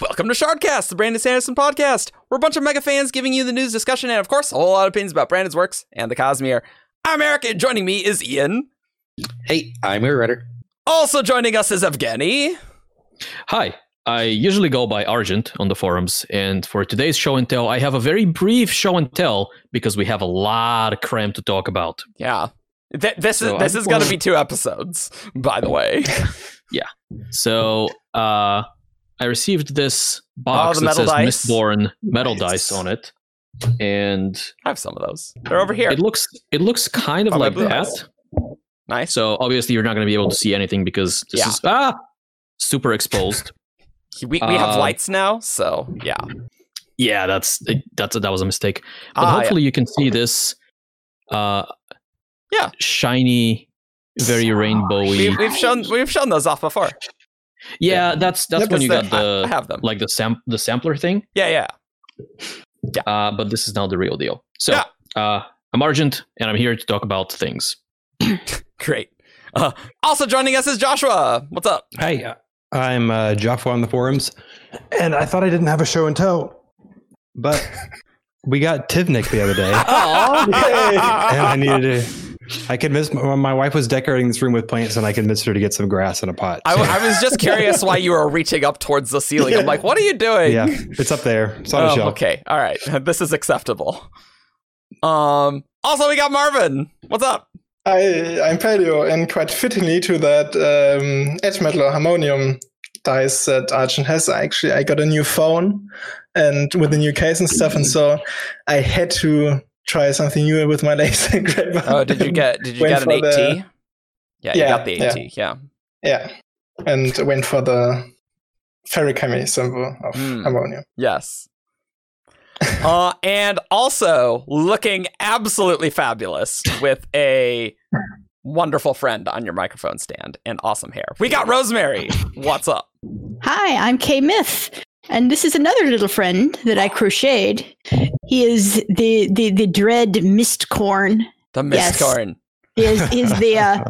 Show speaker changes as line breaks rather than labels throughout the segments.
Welcome to Shardcast, the Brandon Sanderson podcast. We're a bunch of mega fans giving you the news discussion and, of course, a whole lot of opinions about Brandon's works and the Cosmere. I'm Eric, and joining me is Ian.
Hey, I'm your writer.
Also joining us is Evgeny.
Hi, I usually go by Argent on the forums, and for today's show and tell, I have a very brief show and tell because we have a lot of crime to talk about.
Yeah. Th- this
So
is this
I'm-
is going to be two episodes, by the way. Yeah.
So, uh, I received this box
Oh,
that
metal
says
dice.
Mistborn metal
Nice.
dice on it, and
I have some of those. They're over here.
it looks it looks kind of
Oh,
like that.
Nice.
So obviously you're not going to be able to see anything because this
Yeah.
is ah super exposed.
We, we have
uh,
lights now, so yeah.
yeah, that's that's that was a mistake. But
Ah, yeah.
hopefully you can see this. Uh,
Yeah.
shiny, very rainbowy.
We, we've shown we've shown those off before.
Yeah, that's that's
Yeah,
when you got
the- I- have them.
like the sam the sampler thing.
Yeah, yeah.
Uh, but this is now the real deal. So
Yeah.
uh, I'm Argent, and I'm here to talk about things.
Great. Uh, also joining us is Joshua. What's up?
Hi, uh, I'm uh, Joffwa on the forums, and I thought I didn't have a show and tell, but we got Tivnik the other day, Oh, and I needed to. I convinced my, my wife was decorating this room with plants, and I convinced her to get some grass in a pot.
I, I was just curious why you were reaching up towards the ceiling. I'm like, what are you doing?
yeah, it's up there. It's on a
Oh,
shelf.
okay. All right. This is acceptable. Um. Also, we got Marvin. What's up?
I, I'm Paleo, and quite fittingly to that um, edge metal or harmonium dice that Argent has, actually, I got a new phone and with a new case and stuff, and so I had to try something new with my laser engraver.
Oh, did you get did you get an
for
8T?
the-
yeah, you
Yeah,
got the
yeah.
8T. Yeah.
Yeah, and went for the Feruchemy symbol of
Hmm.
harmonium.
Yes. uh, and also looking absolutely fabulous with a wonderful friend on your microphone stand and awesome hair. We got Rosemary. What's up?
Hi, I'm Kay Myth, and this is another little friend that I crocheted. He is the the the dread Mistcorn.
The
Yes.
Mistcorn.
Is is the uh,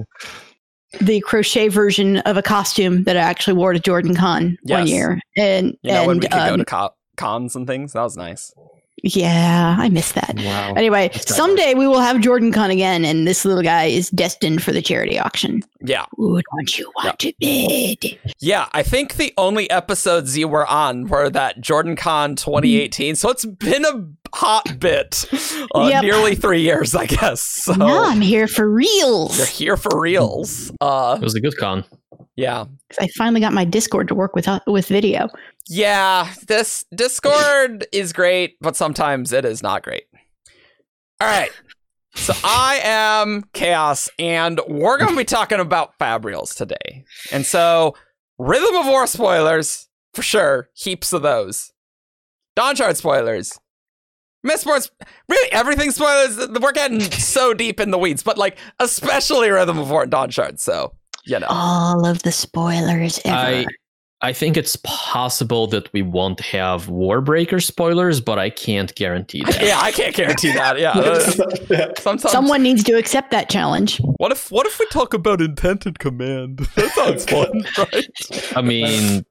the crochet version of a costume that I actually wore to Jordan Con one year, and
You know
and
when we could go
um,
to co- cons and things? That was nice.
Yeah, I miss that.
Wow.
Anyway, someday we will have Jordan Con again, and this little guy is destined for the charity auction.
Yeah.
Ooh, don't you want to bid?
Yeah, I think the only episodes you were on were that Jordan Con 2018. So it's been a hot bit. Uh,
Yep.
Nearly three years, I guess. So
no, I'm here for reals.
you're here for reals. Uh,
It was a good con.
Yeah.
I finally got my Discord to work with uh, with video.
Yeah, this Discord is great, but sometimes it is not great. All right. So I am Chaos, and we're going to be talking about Fabrials today. And so, Rhythm of War spoilers, for sure, heaps of those. Dawnshard spoilers. Mistborn, really everything spoilers. We're getting so deep in the weeds, but like, especially Rhythm of War and Dawnshard. So, you know.
All of the spoilers ever.
I I think it's possible that we won't have Warbreaker spoilers, but I can't guarantee that.
Yeah, I can't guarantee that. Yeah. Sometimes
Someone needs to accept that challenge.
What if what if we talk about intent and command? That sounds fun, right?
I mean,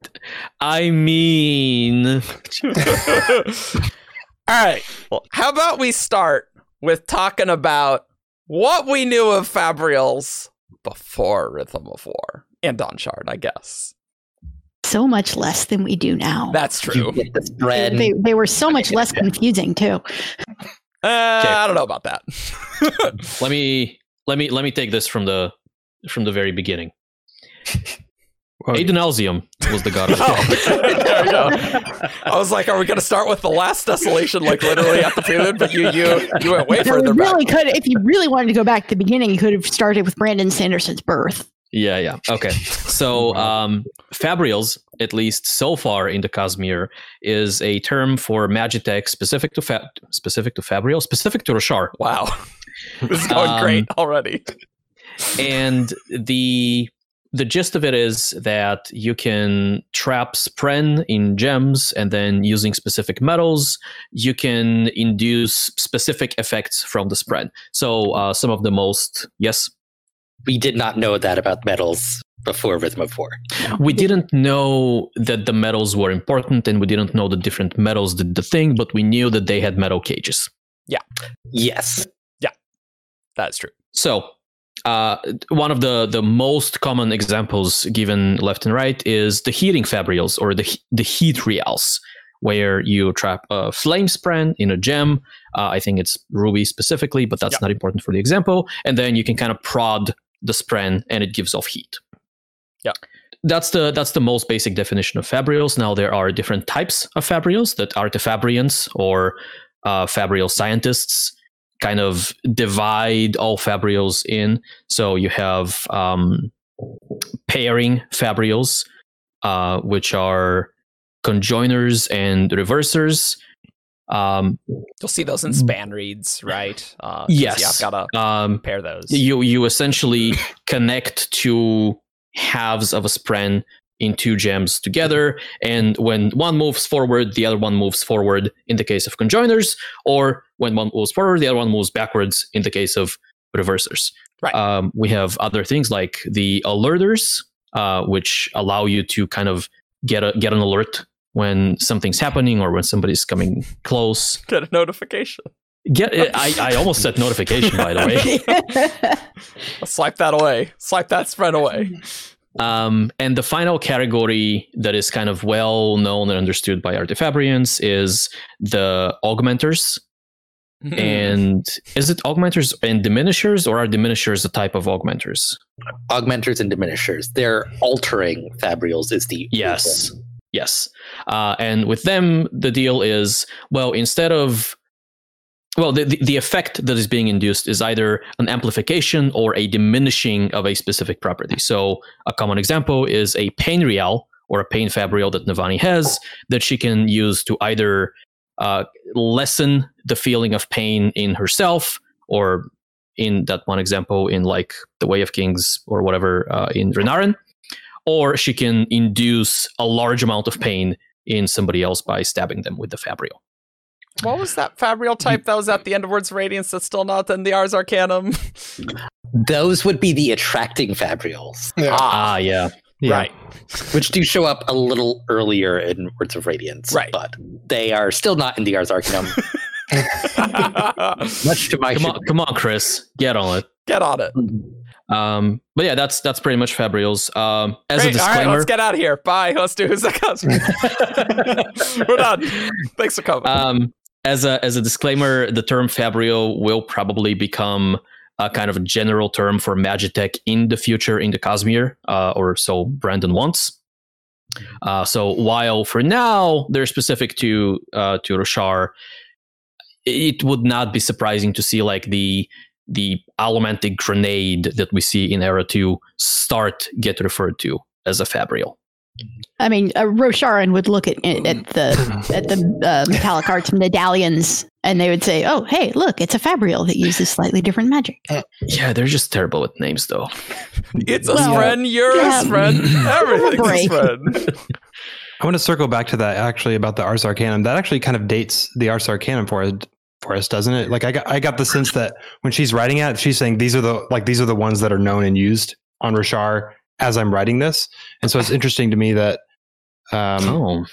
I mean,
All right. Well, how about we start with talking about what we knew of Fabrials before Rhythm of War and Dawnshard, I guess.
So much less than we do now.
That's
You
true.
get the spread.
they, they were so much less confusing too.
Uh, I don't know about that.
let me let me let me take this from the from the very beginning.
Well-
Adonalsium was the god of
Oh,
death.
there we go. I was like, are we going to start with the last desolation, like literally at the prelude? But you you you went way
No,
further
we
back.
really could, if you really wanted to go back to the beginning, you could have started with Brandon Sanderson's birth.
Yeah, yeah. Okay. So, um, Fabrials, at least so far in the Cosmere, is a term for Magitech specific to fa- specific to Fabrial, specific to Roshar.
Wow, this is going
Um,
great already.
and the the gist of it is that you can trap spren in gems and then using specific metals you can induce specific effects from the spren so uh, some of the most yes
we did not know that about metals. before Rhythm of War.
We didn't know that the metals were important, and we didn't know the different metals did the thing, but we knew that they had metal cages. Yeah.
Yes. Yeah.
That's true.
So, uh, one of the, the most common examples given left and right is the heating fabrials or the the heatrials, where you trap a flame spren in a gem. Uh, I think it's ruby specifically, but that's
Yeah.
not important for the example. And then you can kind of prod the spren, and it gives off heat.
Yeah.
That's the that's the most basic definition of fabrials. Now there are different types of fabrials that artifabrians or uh, fabrial scientists kind of divide all fabrials in. So you have um, pairing fabrials, uh, which are conjoiners and reversers. Um,
You'll see those in spanreeds, right? Uh,
Yes.
Yeah, I've got to
um,
pair those.
you you essentially connect two halves of a spren in two gems together and when one moves forward the other one moves forward in the case of conjoiners or when one moves forward the other one moves backwards in the case of reversers
Right.
um, we have other things like the alerters uh, which allow you to kind of get a get an alert when something's happening or when somebody's coming close
Get a notification.
get I, I almost said notification by the way
Swipe that away. Swipe that spread away.
Um, and the final category that is kind of well known and understood by artifabrians is the augmenters.
Hmm.
And is it augmenters and diminishers, or are diminishers a type of augmenters?
Augmenters and diminishers. They're altering fabrials is the
Yes. Yes. Uh, and with them, the deal is well, instead of well, the, the, the effect that is being induced is either an amplification or a diminishing of a specific property. So, a common example is a painrial or a pain fabrial that Navani has that she can use to either uh, lessen the feeling of pain in herself or in that one example in like the Way of Kings or whatever uh, in Renarin, or she can induce a large amount of pain in somebody else by stabbing them with the fabrial.
What was that fabrial type that was at the end of Words of Radiance that's still not in the Ars Arcanum?
Those would be the attracting fabrials,
Yeah.
Ah, yeah.
Yeah.
Right.
which do show up a little earlier in Words of Radiance.
Right.
But they are still not in the Ars Arcanum, much to my
Come on, come on, Khriss, get on it.
Get on it.
Um, but yeah, that's that's pretty much fabrials. Um, as
Great.
a
All right,
disclaimer,
let's get out of here. Bye. Let's do who's that customer. We're done. Thanks for coming.
um, as a as a disclaimer, the term fabrial will probably become a kind of a general term for Magitech in the future in the Cosmere, uh, or so Brandon wants. Uh, so while for now they're specific to uh, to Roshar, it would not be surprising to see like the the allomantic grenade that we see in Era 2 start get referred to as a fabrial.
I mean, uh, Rosharan would look at at the at the uh, metallic arts medallions, and they would say, "Oh, hey, look, it's a fabrial that uses slightly different magic."
Yeah, they're just terrible with names though.
it's a friend. You're
yeah.
a friend. Everything's a friend.
I want to circle back to that actually about the Ars Arcanum. That actually kind of dates the Ars Arcanum for for us, doesn't it? Like I got I got the sense that when she's writing it, she's saying these are the like these are the ones that are known and used on Roshar as I'm writing this, and so it's interesting to me that um,
Oh,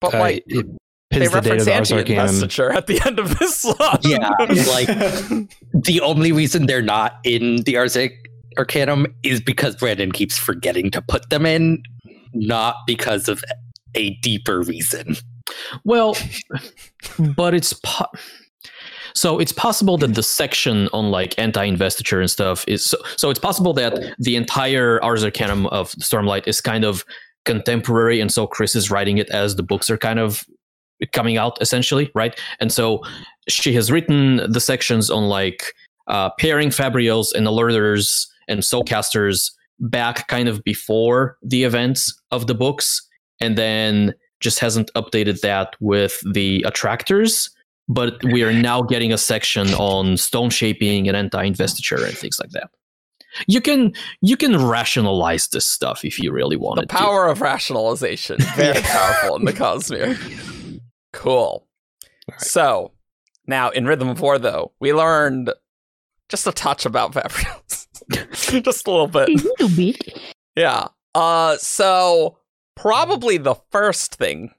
But
uh,
like,
it
they
the date
reference
of the Ars
anti at the end of this slot.
Yeah, like the only reason they're not in the Ars Arcanum is because Brandon keeps forgetting to put them in, not because of a deeper reason.
well, but it's po- so it's possible that the section on like anti-investiture and stuff is so, so it's possible that the entire Ars Arcanum of Stormlight is kind of contemporary, and so Khriss is writing it as the books are kind of coming out essentially, right? And so she has written the sections on like uh, pairing fabrials and alerters and soulcasters back kind of before the events of the books, and then just hasn't updated that with the attractors. But we are now getting a section on stone shaping and anti-investiture and things like that. You can you can rationalize this stuff if you really want to.
The power of rationalization. Very powerful in the Cosmere. Cool. So, now in Rhythm of War, though, we learned just a touch about Fabrials. just a little bit.
A little bit.
Yeah. Uh so probably the first thing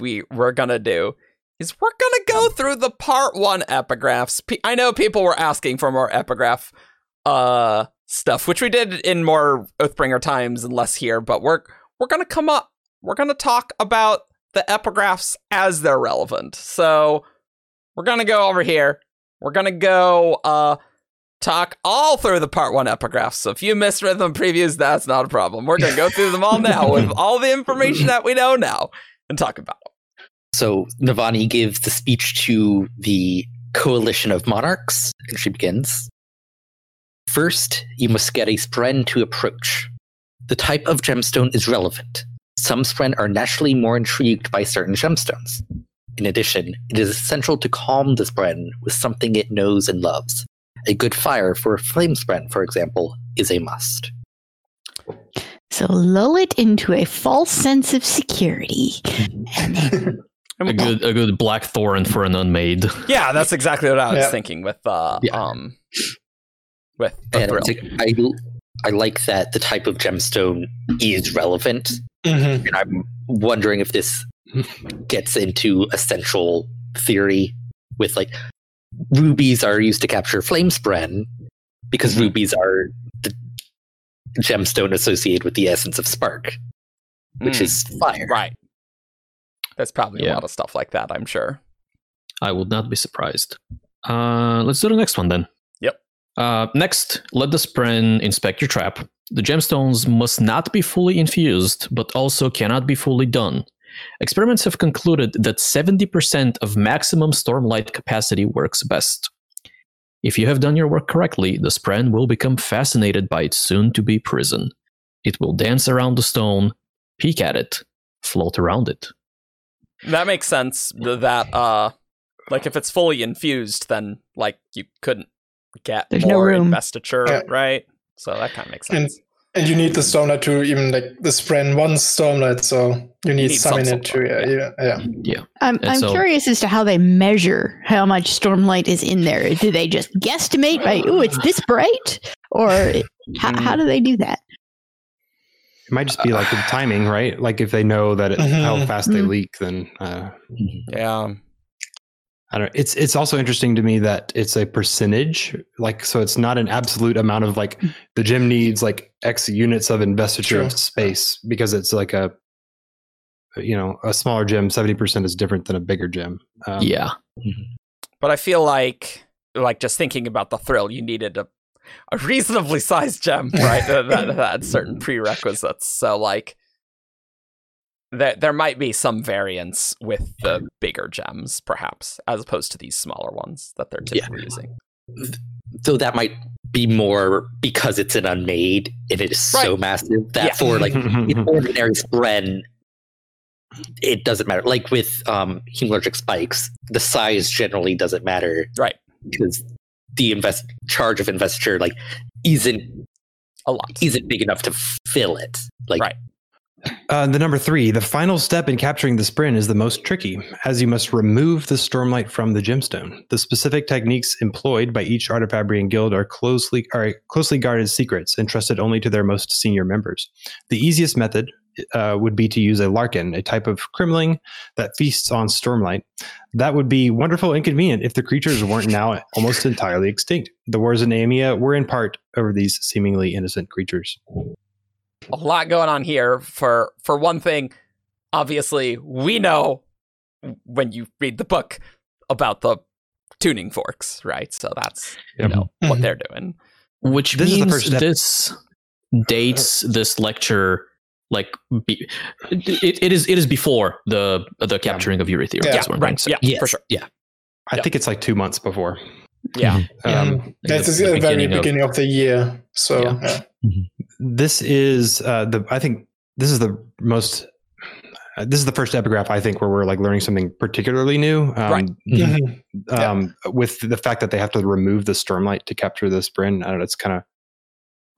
we we're going to do is we're going to go through the part 1 epigraphs. P- I know people were asking for more epigraph uh stuff, which we did in more Oathbringer times and less here, but we're we're going to come up we're going to talk about the epigraphs as they're relevant. So we're going to go over here. We're going to go uh talk all through the part one epigraphs. So if you missed rhythm previews, that's not a problem. We're going to go through them all now with all the information that we know now and talk about them.
So Navani gives the speech to the coalition of monarchs, and she begins. First, you must get a spren to approach. The type of gemstone is relevant. Some spren are naturally more intrigued by certain gemstones. In addition, it is essential to calm the spren with something it knows and loves. A good fire for a flame spren, for example, is a must.
So lull it into a false sense of security. And then
A good a good blackthorn for an unmade.
Yeah, that's exactly what I was
Yeah.
thinking with uh
Yeah.
um with the
And
thrill.
I, I like that the type of gemstone is relevant,
Mhm.
and I'm wondering if this gets into essential theory with like rubies are used to capture flame spren because
Mm-hmm.
rubies are the gemstone associated with the essence of spark, which
Mm,
is fire.
right. There's probably a lot of stuff like that, I'm sure.
I would not be surprised. Uh, let's do the next one then.
Yep.
Uh, next, let the spren inspect your trap. The gemstones must not be fully infused, but also cannot be fully done. Experiments have concluded that 70% of maximum stormlight capacity works best. If you have done your work correctly, the spren will become fascinated by its soon to be prison. It will dance around the stone, peek at it, float around it.
That makes sense. That uh, like if it's fully infused, then like you couldn't get
There's no
more
room.
investiture,
Yeah.
right? So that kind of makes sense.
And and you need the Stormlight to even like the Spren one Stormlight, so you need,
need
some
some
in it too.
light,
Yeah, yeah, yeah.
I'm,
And
I'm
so-
curious as to how they measure how much stormlight is in there. Do they just guesstimate by, oh, it's this bright? Or how, how do they do that?
It might just be like the timing, right? Like if they know that it, how
Mhm.
fast they
Mhm.
leak, then uh,
Yeah.
I don't. It's it's also interesting to me that it's a percentage, like so it's not an absolute amount of like the gym needs like X units of investiture
True.
of space because it's like a you know a smaller gym seventy percent is different than a bigger gym. Um,
yeah.
But I feel like like just thinking about the thrill, you needed a a reasonably sized gem, right? that, that that had certain prerequisites. So like there there might be some variance with the bigger gems, perhaps, as opposed to these smaller ones that they're
Yeah.
typically using.
Though that might be more because it's an unmade and it is so massive that
Yeah.
for like an ordinary spren, it doesn't matter. Like with um, hemalurgic spikes, the size generally doesn't matter,
Right.
Because the invest charge of investiture like isn't
A lot.
isn't big enough to fill it. Like
Right.
Uh, the number three, the final step in capturing the spren is the most tricky, as you must remove the stormlight from the gemstone. The specific techniques employed by each Artifabrian guild are closely are closely guarded secrets, entrusted only to their most senior members. The easiest method uh, would be to use a larkin, a type of cremling that feasts on stormlight. That would be wonderful and convenient if the creatures weren't now almost entirely extinct. The wars in Aimia were in part over these seemingly innocent creatures.
a lot going on here for for one thing obviously we know when you read the book about the tuning forks right so that's
Yep.
you know what
Mhm.
they're doing
which
This is the
means
first
this dates this lecture like be, it, it is it is before the the capturing of Urithiru.
Yeah,
that's what
right
saying.
yeah
Yes,
for sure yeah
I
Yep.
think it's like two months before.
yeah
Um,
That's
the-
the,
the
very
beginning of-
beginning of, the year. So
Yeah.
yeah.
this is uh, the I think this is the most uh, this is the first epigraph I think where we're like learning something particularly new. Um,
Right.
Mhm.
Um, with the fact that they have to remove the stormlight to capture the spren, I don't know. It's kind of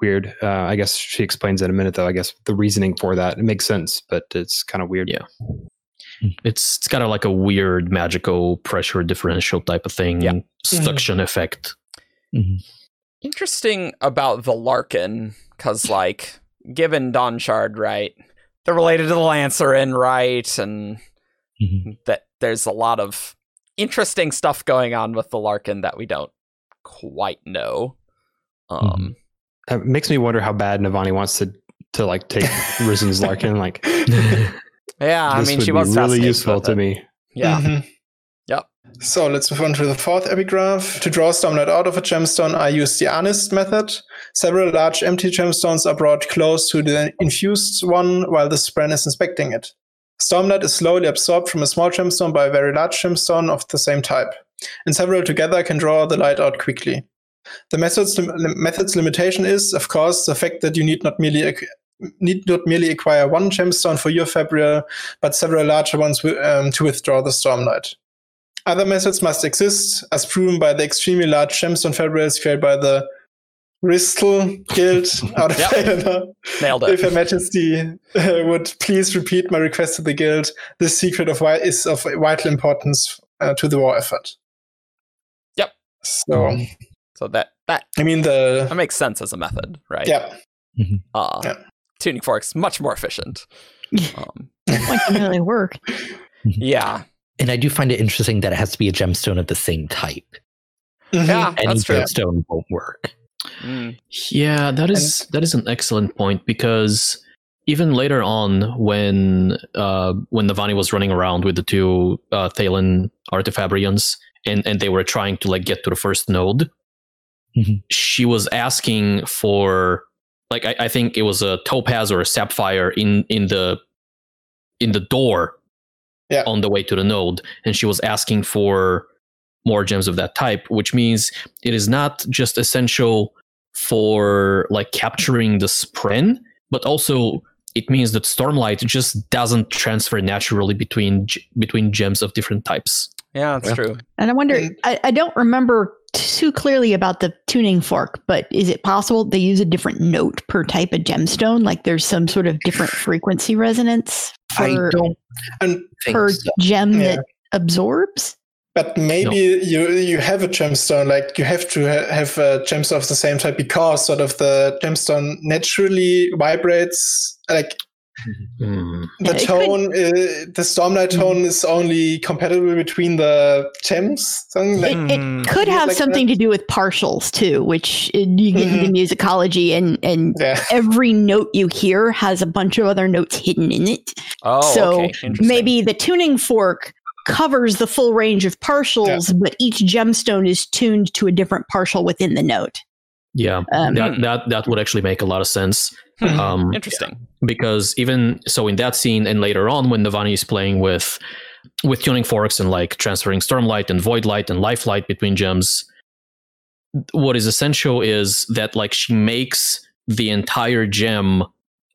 weird. Uh, I guess she explains in a minute, though. I guess the reasoning for that it makes sense, but it's kind of weird.
Yeah. It's it's kind of like a weird magical pressure differential type of thing.
Yeah.
Suction effect.
interesting about the larkin because like given Dawnshard, right? They're related to the Lanceryn, right? And
Mhm.
that there's a lot of interesting stuff going on with the Larkin that we don't quite know. Um,
It makes me wonder how bad Navani wants to to like take Rysn's Larkin. Like,
yeah, I mean, she
be
was
really useful to me.
Yeah.
Mhm.
Yep.
So let's move on to the fourth epigraph. To draw Stormlight out of a gemstone, I use the Arnist method. Several large empty gemstones are brought close to the infused one while the Spren is inspecting it. Stormlight is slowly absorbed from a small gemstone by a very large gemstone of the same type, and several together can draw the light out quickly. The method's, lim- method's limitation is, of course, the fact that you need not merely ac- need not merely acquire one gemstone for your Fabrial, but several larger ones wi- um, to withdraw the Stormlight. Other methods must exist, as proven by the extremely large gemstone fabrics created by the Ristel Guild out of
Yep.
Valinor.
Nailed
If. Her Majesty uh, would please repeat my request to the Guild, this secret of why is of vital importance uh, to the war effort.
Yep.
So,
So that that
I mean, the that
makes sense as a method, right?
Yeah.
Uh,
Yeah.
Tuning forks much more efficient. Um,
Like doesn't really work.
yeah.
And I do find it interesting that it has to be a gemstone of the same type.
Mhm.
Yeah,
Any
that's true.
gemstone won't work.
Mm.
Yeah, that is that is an excellent point because even later on, when uh, when Navani was running around with the two uh, Thaylen artifabrians and and they were trying to like get to the first node,
Mhm.
she was asking for like I, I think it was a topaz or a sapphire in in the in the door
Yeah.
on the way to the node, and she was asking for more gems of that type, which means it is not just essential for like capturing the spren, but also it means that stormlight just doesn't transfer naturally between between gems of different types.
Yeah, that's
Yeah.
true.
And I wonder, I, I don't remember too clearly about the tuning fork, but is it possible they use a different note per type of gemstone? Like there's some sort of different frequency resonance
I
for,
don't
And
think
per
so.
gem
Yeah.
that absorbs?
But maybe you you have a gemstone, like you have to ha- have uh, a gemstone of the same type because sort of the gemstone naturally vibrates. Like
Hmm.
the
Yeah, it
tone, uh, the stormlight tone is only compatible between the gems. Something like
It,
Mm.
it could have
like
something to do with partials too, which you get into musicology and, and
yeah.
every note you hear has a bunch of other notes hidden in it.
Oh,
So,
okay.
Maybe the tuning fork covers the full range of partials, but each gemstone is tuned to a different partial within the note.
Yeah,
Um,
that that that would actually make a lot of sense.
Hmm.
Um,
Interesting.
because even so in that scene and later on when Navani is playing with with tuning forks and like transferring stormlight and void light and life light between gems what is essential is that like she makes the entire gem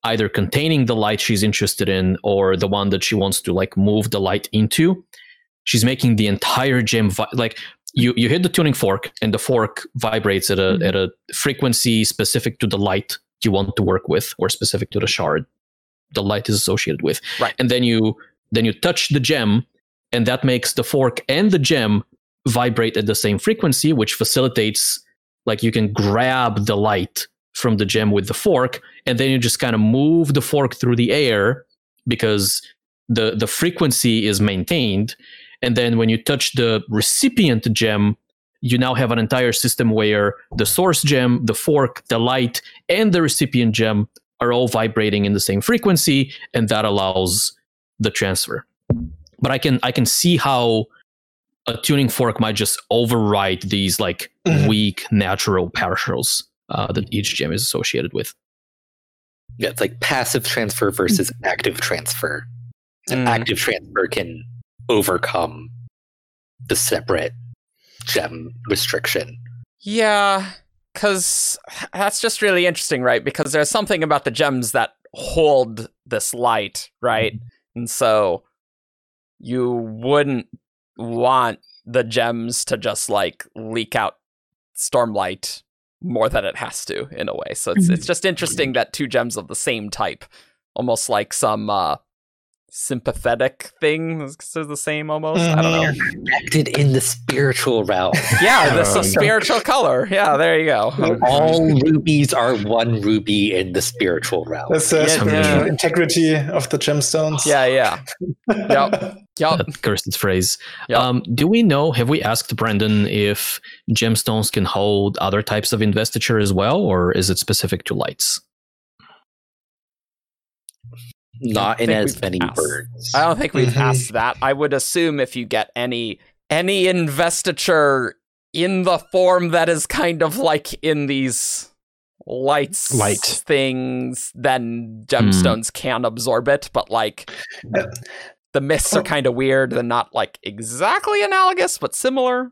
either containing the light she's interested in or the one that she wants to like move the light into she's making the entire gem vi- like you you hit the tuning fork and the fork vibrates at a
Mhm.
at a frequency specific to the light you want to work with or specific to the shard the light is associated with
Right.
and then you then you touch the gem and that makes the fork and the gem vibrate at the same frequency which facilitates like you can grab the light from the gem with the fork and then you just kind of move the fork through the air because the the frequency is maintained and then when you touch the recipient gem you now have an entire system where the source gem the fork the light and the recipient gem are all vibrating in the same frequency and that allows the transfer but i can i can see how a tuning fork might just override these like
Mhm.
weak natural partials uh, that each gem is associated with
Yeah, it's like passive transfer versus active transfer. And
Mm.
active transfer can overcome the separate gem restriction.
Yeah, because that's just really interesting, right? Because there's something about the gems that hold this light, right? Mm-hmm. And so you wouldn't want the gems to just like leak out stormlight more than it has to in a way. So it's it's mm-hmm. just interesting mm-hmm. that two gems of the same type, almost like some uh sympathetic thing is the same almost. I don't know.
Connected in the spiritual realm.
Yeah, this is a spiritual color. Yeah, there you go.
All rubies are one ruby in the spiritual realm.
That's the
Yeah,
spiritual
yeah.
integrity of the gemstones.
Yeah, yeah. Yep. Yep.
That cursed phrase.
Yep.
Um, do we know? Have we asked Brandon if gemstones can hold other types of investiture as well, or is it specific to lights?
Not in as many
asked.
words.
I don't think we've
Mhm.
asked that. I would assume if you get any any investiture in the form that is kind of like in these lights
Light.
things, then gemstones can absorb it. But like the myths are kind of weird. They're not like exactly analogous, but similar.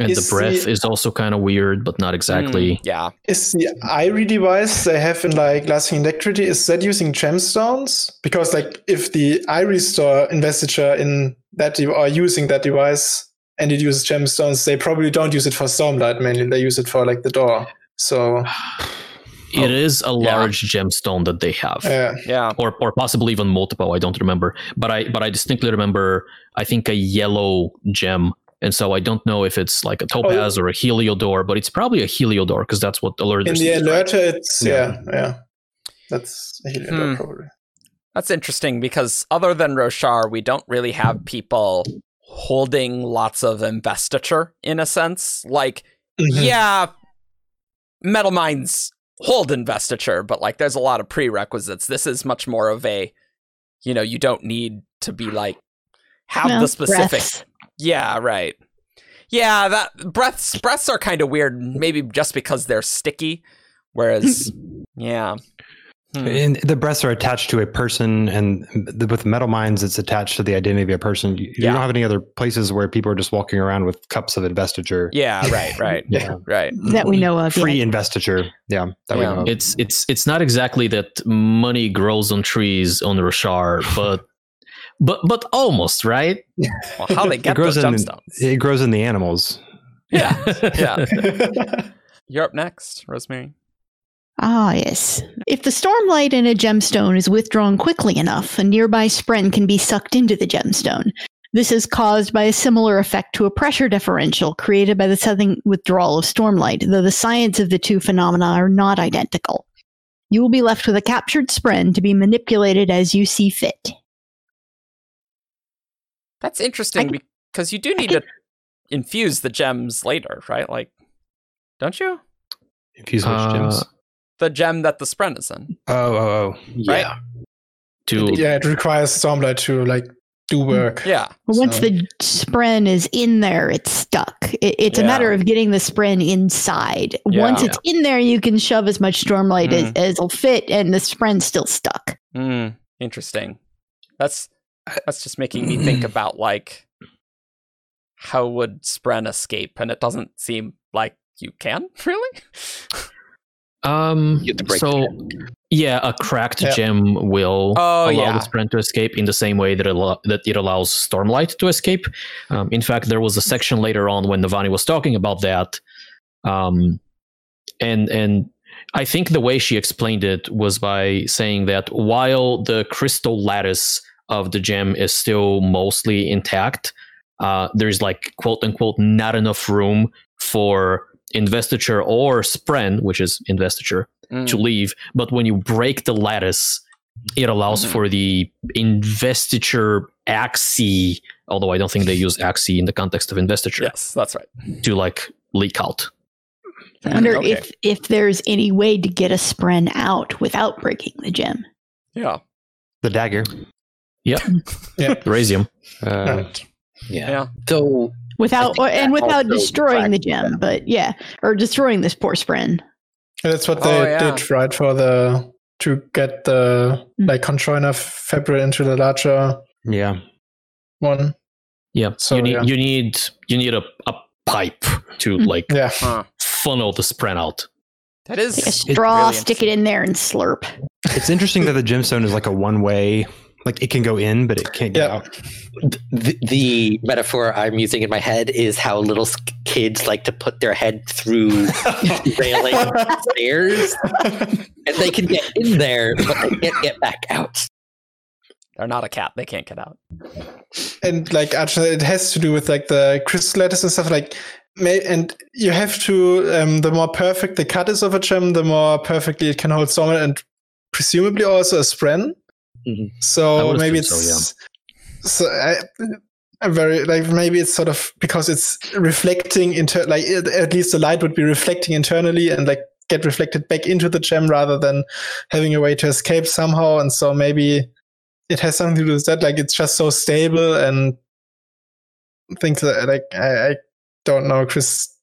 And
Is
the breath
the-
is also kind of weird, but not exactly.
Mm, yeah.
Is the Irie device they have in like lasting electricity, is that using gemstones? Because like if the Irie store investiture in that you are using that device and it uses gemstones, they probably don't use it for stormlight mainly. They use it for like the door. So
It is a
yeah.
large gemstone that they have.
yeah.
Yeah.
or or possibly even multiple. I don't remember, but I but I distinctly remember. I think a yellow gem, and so I don't know if it's like a topaz or a heliodor, but it's probably a heliodor because that's what alerted
In
us.
the alerter it's
Yeah.
yeah, yeah. That's a Heliodor
Hmm.
probably.
That's interesting because other than Roshar, we don't really have people holding lots of investiture in a sense. Like,
Mhm.
yeah, metalminds hold investiture, but like there's a lot of prerequisites. This is much more of a, you know, you don't need to be like have
No,
the specific.
breaths.
Yeah, right. Yeah, that breaths breaths are kind of weird, maybe just because they're sticky. Whereas, yeah. Hmm.
And the breasts are attached to a person, and the, with metalminds, it's attached to the identity of a person. You, you don't have any other places where people are just walking around with cups of investiture.
Yeah, right, right,
Yeah.
right.
that we know of.
Free
yet.
investiture. Yeah. That
Yeah.
we know. of.
It's it's it's not exactly that money grows on trees on the Roshar, but but but almost right.
Well, how they get
it grows
those
in
gemstones?
it grows in the animals.
Yeah, yeah. You're up next, Rosemary.
Ah, yes. If the stormlight in a gemstone is withdrawn quickly enough, a nearby spren can be sucked into the gemstone. This is caused by a similar effect to a pressure differential created by the sudden withdrawal of stormlight, though the science of the two phenomena are not identical. You will be left with a captured spren to be manipulated as you see fit.
That's interesting
I-
because you do need to infuse the gems later, right? Like, don't you?
Infuse which
Uh,
gems?
The gem that the spren is in.
Oh, oh, oh.
yeah.
To
yeah, it requires Stormlight to like do work.
Yeah.
But once
So-
the spren is in there, it's stuck. It, it's a matter of getting the spren inside.
Yeah.
Once it's in there, you can shove as much stormlight as,
Mm.
as will fit, and the spren's still stuck.
Mm, interesting. That's that's just making me think about like how would spren escape, and it doesn't seem like you can really.
um
You have to break
so
the
yeah, a cracked
Yeah.
gem will
Oh,
allow
yeah.
the spren to escape in the same way that it, allo- that it allows Stormlight to escape. Um, in fact, there was a section later on when Navani was talking about that, um, and and I think the way she explained it was by saying that while the crystal lattice of the gem is still mostly intact, uh, there's like quote unquote not enough room for investiture or spren, which is investiture,
Mm.
to leave. But when you break the lattice, it allows
Mhm.
for the investiture axis, although I don't think they use axis in the context of investiture,
Yes, that's right.
to like leak out.
I wonder
Okay.
if if there's any way to get a spren out without breaking the gem.
Yeah.
The dagger.
Raysium.
Uh,
Right.
Yeah.
Yeah.
So
Without or, and without destroying the
tracks
gem, but yeah, or destroying this poor spren.
That's what
Oh,
they
yeah.
did, right? For the to get the
Mm.
like conjoiner fabric into the larger
yeah.
one.
Yeah.
So,
you need
yeah.
you need you need a, a pipe to
Mm.
like
Yeah.
Funnel the spren out.
That is
Take a straw,
really
stick it in there, and slurp.
It's interesting that the gemstone is like a one way, like it can go in, but it can't get
Yeah.
out.
the, the metaphor I'm using in my head is how little kids like to put their head through railing stairs, and they can get in there, but they can't get back out.
They're not a cat. They can't get out.
and like actually it has to do with like the crystal lattice and stuff like and you have to um, the more perfect the cut is of a gem the more perfectly it can hold stormlight and presumably also a spren
Mhm.
So maybe it's
so,
so, I, I'm very like maybe it's sort of because it's reflecting into like it, at least the light would be reflecting internally and like get reflected back into the gem rather than having a way to escape somehow. And so maybe it has something to do with that like it's just so stable and things that like I, I don't know Chris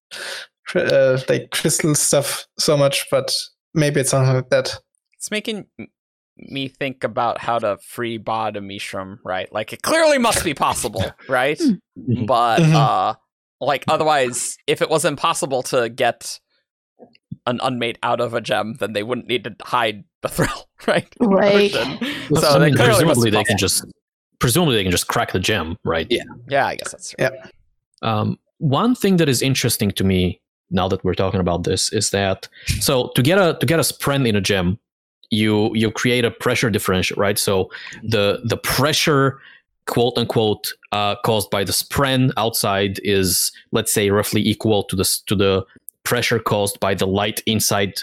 uh, like crystal stuff so much but maybe it's something like that.
It's making m- me think about how to free Ba-Ado-Mishram, right? Like it clearly must be possible, right?
Mhm.
But
Mhm.
uh like otherwise if it was impossible to get an Unmade out of a gem, then they wouldn't need to hide the thrill, right?
Right.
Ocean.
Well,
So
I mean,
clearly
presumably they can just presumably they can just crack the gem, right?
Yeah.
Yeah, I guess that's right.
Yeah.
Um, one thing that is interesting to me now that we're talking about this is that so to get a to get a spren in a gem, you you create a pressure differential, right? So the the pressure quote unquote uh, caused by the spren outside is let's say roughly equal to the to the pressure caused by the light inside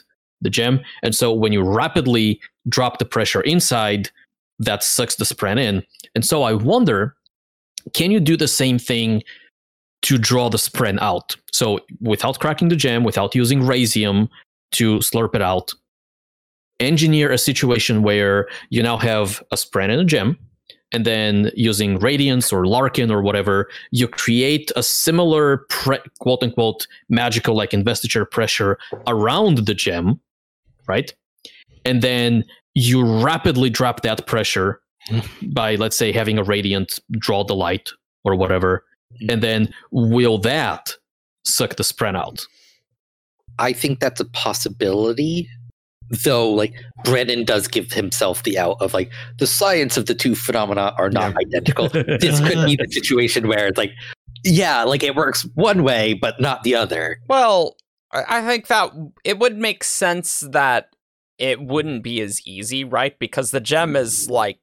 the gem, and so when you rapidly drop the pressure inside, that sucks the spren in, and so I wonder, can you do the same thing? to draw the spren out. So without cracking the gem, without using rasium to slurp it out, engineer a situation where you now have a spren and a gem, and then using radiance or larkin or whatever, you create a similar pre- quote unquote magical like investiture pressure around the gem, right? And then you rapidly drop that pressure by let's say having a radiant draw the light or whatever and then will that suck the spren out
I think that's a possibility. Though, like Brandon does give himself the out of like the science of the two phenomena are not identical. this could be the situation where it's like, yeah, like it works one way but not the other.
Well, I I think that it would make sense that it wouldn't be as easy, right? Because the gem is like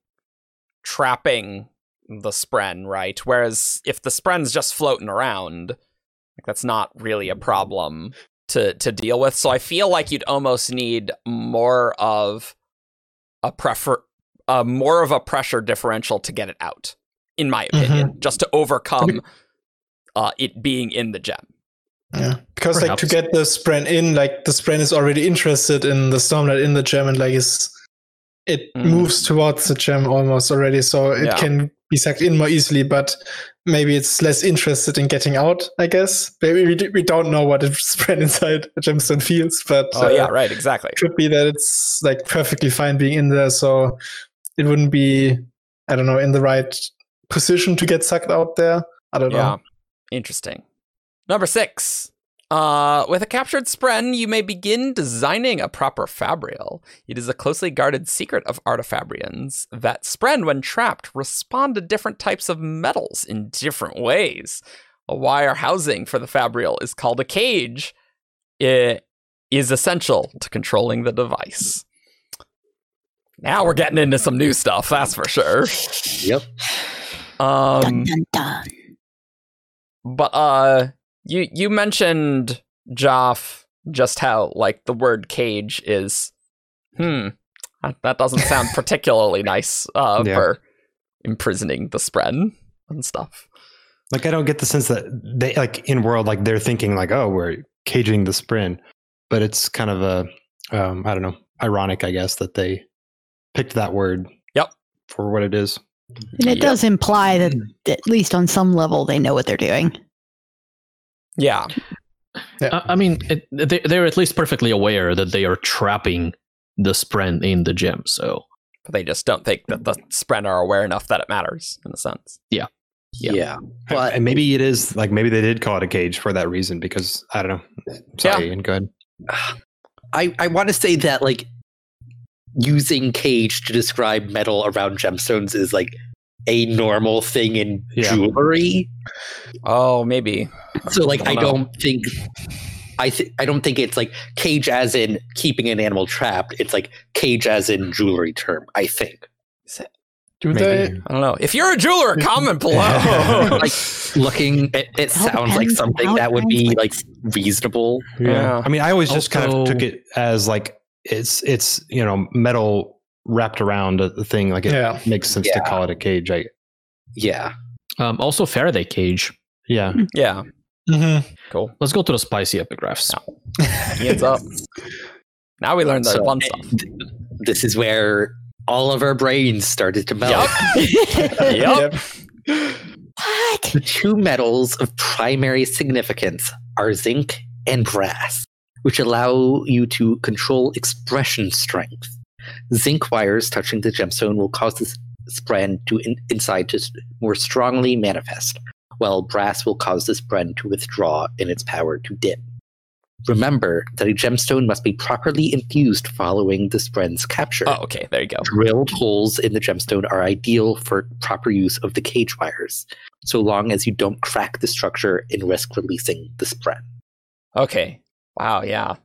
trapping the spren, right? Whereas if the spren's just floating around, like that's not really a mm-hmm. problem to to deal with. So I feel like you'd almost need more of a prefer uh, more of a pressure differential to get it out, in my opinion, just to overcome uh, it being in the gem.
Yeah, because like to get the spren in, like the spren is already interested in the stormlight in the gem, and like is it
Mm.
moves towards the gem almost already, so it
Yeah.
can be sucked in more easily. But maybe it's less interested in getting out. I guess maybe we, we don't know what a spren inside a gemstone feels, but
Oh
uh,
yeah, right, exactly.
could be that it's like perfectly fine being in there, so it wouldn't be I don't know in the right position to get sucked out there. I don't know.
Yeah.
know.
Interesting. Number six. Uh, with a captured spren, you may begin designing a proper fabrial. It is a closely guarded secret of artifabrians that spren, when trapped, respond to different types of metals in different ways. A wire housing for the fabrial is called a cage. It is essential to controlling the device. Now we're getting into some new stuff, that's for sure.
Yep.
Um,
dun, dun, dun.
But uh you you mentioned Joff just how like the word cage is hmm that, that doesn't sound particularly nice uh
Yeah.
for imprisoning the spren and stuff.
Like I don't get the sense that they like in world like they're thinking like oh we're caging the spren, but it's kind of a um, I don't know ironic I guess that they picked that word.
Yep.
For what it is.
And it
Yep.
does imply that, at least on some level, they know what they're doing.
Yeah.
I, I mean it, they, they're at least perfectly aware that they are trapping the spren in the gem so
But they just don't think that the spren are aware enough that it matters in a sense.
Yeah.
Yeah. But
and maybe it is like maybe they did call it a cage for that reason because I don't know. Sorry, and go ahead.
I, I want to say that like using cage to describe metal around gemstones is like a normal thing in
Yeah.
jewelry.
Oh, maybe.
So like
I
I
don't know.
don't think I th- I don't think it's like cage as in keeping an animal trapped. It's like cage as in jewelry term. I think.
Do
Maybe.
they?
I don't know. If you're a jeweler, comment below.
like looking, it, it sounds like something that would be like reasonable.
Yeah.
I mean, I always just kind of took it as like it's it's you know metal wrapped around a- the thing. Like it
Yeah.
makes sense to call it a cage. I,
Yeah.
Um, also, Faraday cage.
yeah.
yeah.
Mhm.
Cool.
Let's go to the spicy epigraphs.
Hands up. Now we learned the
So,
fun
eh,
stuff.
th- This is where all of our brains started to melt.
Yep.
what?
The two metals of primary significance are zinc and brass, which allow you to control expression strength. Zinc wires touching the gemstone will cause this spren to in- inside to more strongly manifest, while brass will cause this spren to withdraw in its power to dim. Remember that a gemstone must be properly infused following the spren's capture.
Oh, okay. There you go.
Drilled holes in the gemstone are ideal for proper use of the cage wires, so long as you don't crack the structure and risk releasing the spren.
Okay. Wow. Yeah.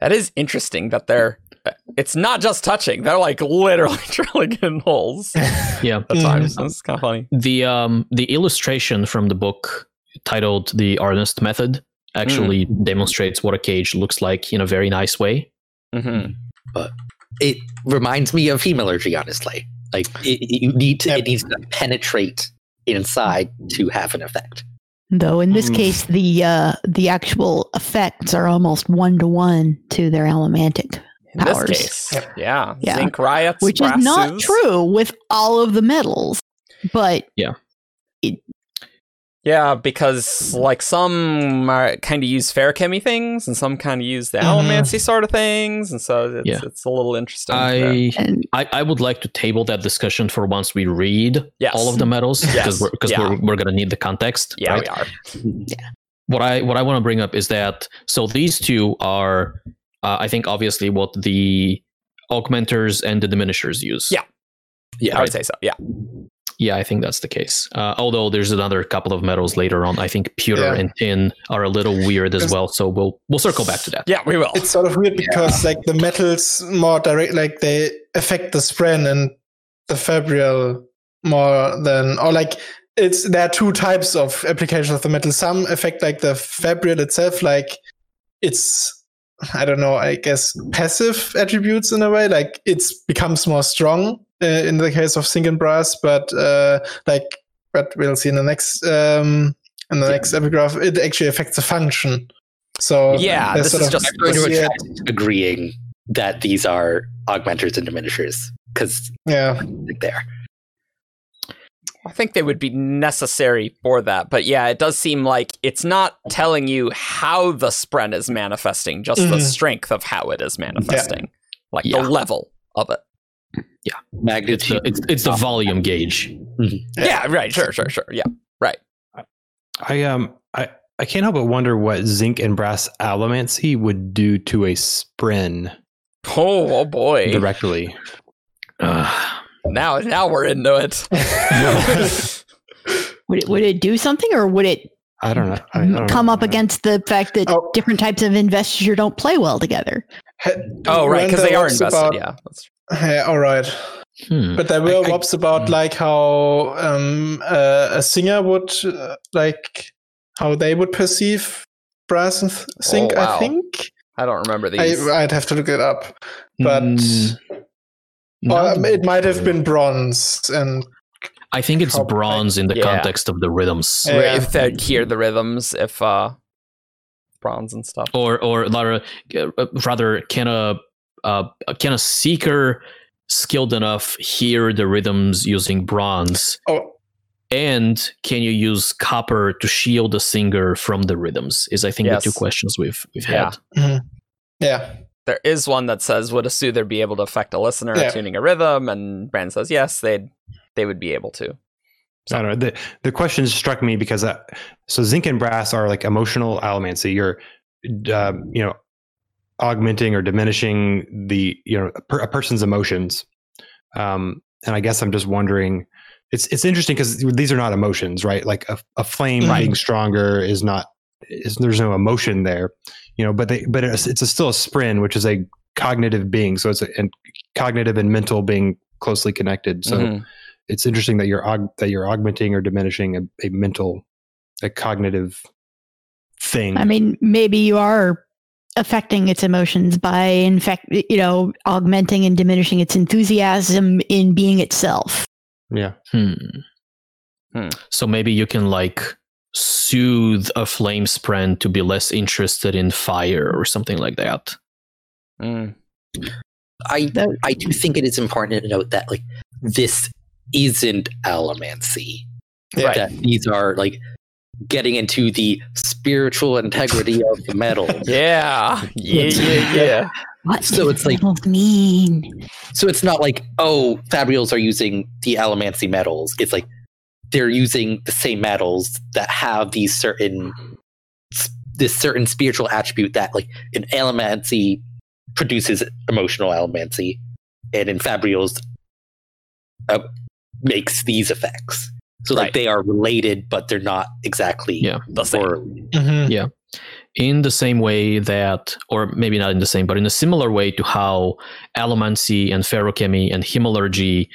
That is interesting that they're. It's not just touching. They're like literally drilling in holes
Yeah.
at times. That's kind of funny.
The um the illustration from the book titled "The Arnest Method" actually demonstrates what a cage looks like in a very nice way.
hmm But
It reminds me of hemalurgy, honestly. Like it, it- you need to,
Yep.
it needs to penetrate inside to have an effect.
Though in this
Mm.
case, the uh, the actual effects are almost one to one to their allomantic,
In
Powers.
this case, yeah.
Yeah.
Zinc riots,
which is not true with all of the metals. But
Yeah, because like some kind of use Feruchemy things, and some kind of use the allomancy sort of things, and so it's,
Yeah.
it's a little interesting.
I, I I would like to table that discussion for once we read
Yes.
all of the metals
Yes.
because we're because
Yeah.
we're, we're gonna need the context.
yeah,
right?
we are.
what I what I want to bring up is that so these two are uh, I think obviously what the augmenters and the diminishers use.
Yeah.
Yeah,
I would say so. Yeah.
Yeah, I think that's the case. Uh, although there's another couple of metals later on. I think pewter
Yeah.
and tin are a little weird as well. So we'll we'll circle back to that.
Yeah, we will.
It's sort of weird because like the metals more direct, like they affect the spren and the fabrial more than, or like it's there are two types of applications of the metal. Some affect like the fabrial itself, like it's I don't know, I guess passive attributes in a way, like it's becomes more strong in the case of zinc and brass, but uh, like but we'll see in the next um in the next epigraph, it actually affects the function. So
Yeah,
there's
this is just-
I'm going to
yeah,
agreeing that these are augmenters and diminishers because
yeah.
there.
I think they would be necessary for that. But yeah, it does seem like it's not telling you how the spren is manifesting, just the
Mhm.
strength of how it is manifesting, like
Yeah.
the level of it.
It's
Magnitude.
the, it's, it's the volume gauge.
Yeah, right. Sure, sure, sure. Yeah. Right.
I um I I can't help but wonder what zinc and brass allomancy would do to a spren
Oh, oh boy.
directly.
Uh,
Now, now we're into it.
would it would it do something, or would it
I don't know. I, I don't
come
know.
up against the fact that
Oh.
different types of investiture don't play well together?
oh, right, because they are
Wonder
invested.
about-
yeah. That's
Yeah, all right.
hmm.
But there were
I-
wops about
Hmm.
like how um, uh, a singer would uh, like how they would perceive brass and th- zinc.
wow.
I think
I don't remember these.
I, I'd have to look it up, but
Mm,
or,
not
um, it might have been bronze and
I think it's
Probably.
bronze in the
Yeah.
context of the rhythms,
Yeah.
If they hear the rhythms, if uh, bronze and stuff.
or or rather, uh, rather can a uh, can a seeker skilled enough hear the rhythms using bronze,
oh
and can you use copper to shield the singer from the rhythms? Is I think
Yes.
the two questions we've we've
Yeah.
had.
yeah
There is one that says, "Would a soother be able to affect a listener
Yeah.
tuning a rhythm?" And Brand says, "Yes, they'd they would be able to." So.
I don't know. The the question struck me because uh, so zinc and brass are like emotional allomancy. You're uh, you know augmenting or diminishing the you know a, per, a person's emotions. Um, and I guess I'm just wondering. It's it's interesting because these are not emotions, right? Like a, a flame
Right.
being stronger is not. Is, there's no emotion there, you know. But they but it's, it's a, still a spren, which is a cognitive being. So it's a and cognitive and mental being closely connected. So
Mhm.
it's interesting that you're aug- that you're augmenting or diminishing a, a mental, a cognitive thing.
I mean, maybe you are affecting its emotions by in fact you know, augmenting and diminishing its enthusiasm in being itself.
yeah.
Hmm.
Hmm.
So maybe you can like soothe a flame spren to be less interested in fire or something like that.
Mm.
I
That-
I do think it is important to note that like this isn't allomancy.
Right.
That these are like getting into the spiritual integrity of the metal.
Yeah. Yeah, yeah, yeah.
What
So it's like-
mean?
So it's not like, oh, Fabrials are using the allomancy metals. It's like they're using the same metals that have these certain this certain spiritual attribute that like in allomancy produces emotional allomancy, and in Fabrials uh, makes these effects. So
Right.
like they are related, but they're not exactly
Yeah.
The same.
correlated.
Mhm.
in the same way that, or maybe not in the same, but in a similar way to how allomancy and Feruchemy and hemalurgy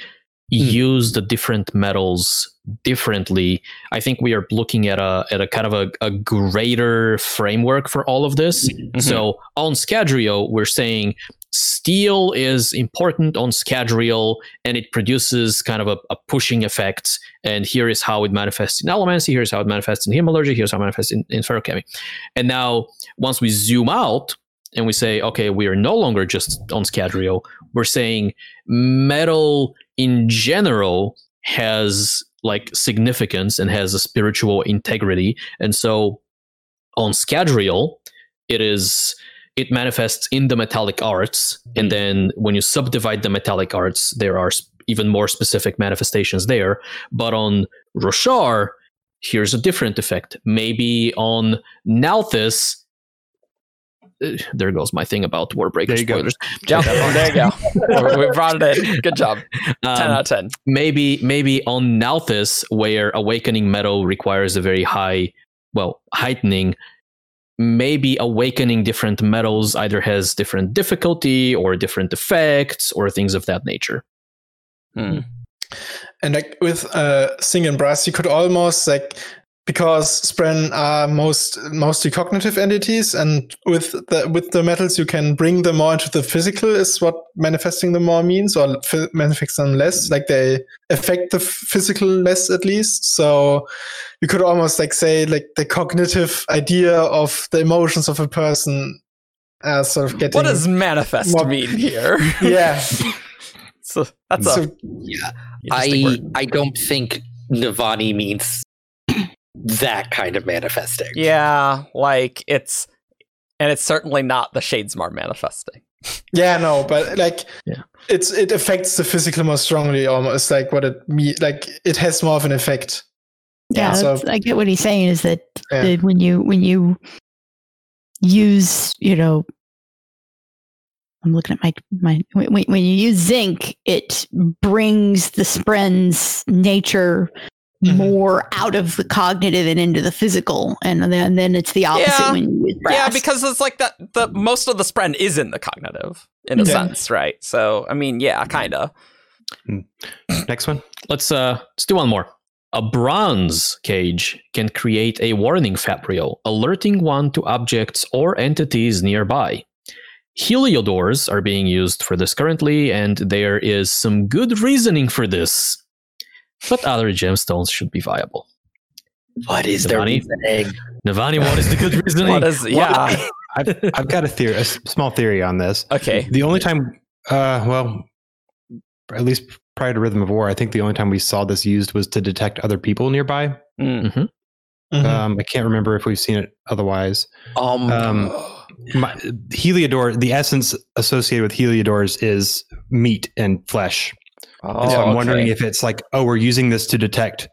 use the different metals differently. I think we are looking at a at a kind of a, a greater framework for all of this.
Mhm.
So on Scadrial, we're saying steel is important on Scadrial and it produces kind of a, a pushing effect. And here is how it manifests in Allomancy, here's how it manifests in Hemalurgy, here's how it manifests in, in. And now, once we zoom out and we say, okay, we are no longer just on Scadrial, we're saying metal in general has like significance and has a spiritual integrity. And so on Scadrial, it is it manifests in the metallic arts and then when you subdivide the metallic arts there are even more specific manifestations there but on roshar here's a different effect maybe on Nalthis uh, there goes my thing about warbreaker
There you go.
spoilers
Jump. There you go. we brought it in. Good job. 10
Um,
out of 10.
maybe maybe on Nalthis, where awakening metal requires a very high, well, heightening. Maybe awakening different metals either has different difficulty or different effects or things of that nature.
Hmm.
And like with uh, Zinc and Brass, you could almost like because Spren are most mostly cognitive entities, and with the with the metals you can bring them more into the physical. Is what manifesting them more means, or f- manifest them less. Like they affect the f- physical less, at least. So you could almost like say like the cognitive idea of the emotions of a person as sort of getting.
What does manifest
More-
mean here?
yeah?
so that's a
Yeah. I
word.
I don't think Navani means that kind of manifesting.
Yeah, like it's, and it's certainly not the Shadesmar manifesting.
Yeah, no, but like
Yeah.
it's it affects the physical more strongly almost like what it me like it has more of an effect.
Yeah,
so-
I get what he's saying is that
Yeah.
that when you when you use you know I'm looking at my my when, when when you use zinc, it brings the spren's nature
Mhm.
more out of the cognitive and into the physical, and then then it's the opposite
Yeah.
when you use brass.
Yeah, because it's like that. The most of the spren is in the cognitive, in a
Yeah.
sense, right? So, I mean, yeah, kind of.
Next one.
Let's uh let's do one more. A bronze cage can create a warning fabrial, alerting one to objects or entities nearby. Heliodors are being used for this currently, and there is some good reasoning for this. But other gemstones should be viable.
What is their
Navani?
reasoning?
Navani, what is the good reasoning?
What is? Yeah.
I've, I've got a theory, a s- small theory on this.
Okay.
The only time, uh, well, at least prior to Rhythm of War, I think the only time we saw this used was to detect other people nearby.
Mm.
Mhm.
Um, I can't remember if we've seen it otherwise.
Um,
Um, My, Heliodor, the essence associated with Heliodors is meat and flesh. And so
Oh,
I'm wondering if it's like, oh, we're using this to detect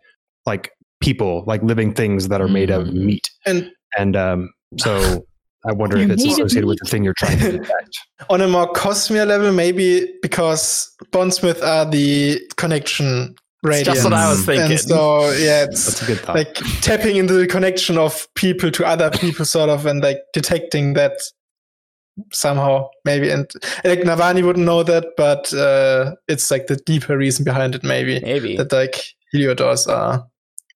like people, like living things that are made of
Mm.
meat.
And
And um, so I wonder if it's
made of
associated with the thing you're trying to detect.
on a more Cosmere level, maybe because Bondsmith are the connection radiance.
Just what I was thinking.
And so yeah,
That's a good thought.
like tapping into the connection of people to other people, sort of, and like detecting that somehow maybe and like Navani wouldn't know that, but uh, it's like the deeper reason behind it maybe
Maybe.
that like Heliodors are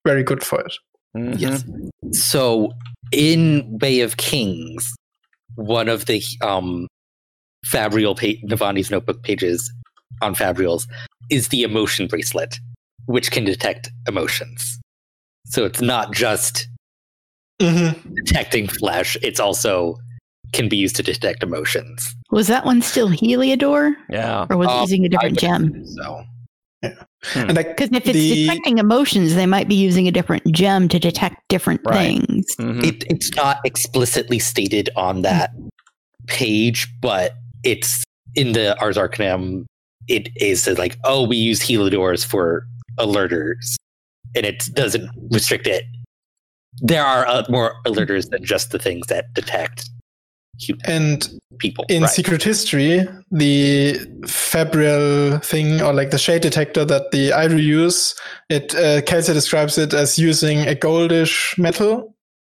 very good for it.
Mhm.
Yes. So in Way of Kings, one of the um Fabrial pa- Navani's notebook pages on Fabrials is the emotion bracelet, which can detect emotions. So it's not just
Mm-hmm.
detecting flesh; it's also can be used to detect emotions.
Was that one still Heliodor,
Yeah.
or was it
Um,
using a different gem?
So
Yeah. like
Because if it's
The-
detecting emotions, they might be using a different gem to detect different
Right.
things.
Mhm.
it, it's not explicitly stated on that page, but it's in the Ars Arcanum. It is like, oh, we use Heliodors for alerters, and it doesn't restrict it. There are uh, more alerters than just the things that detect hu-
and
people.
in
right.
secret history, the Fabrial thing or like the shade detector that the Iru use, it uh, Kelsier describes it as using a goldish metal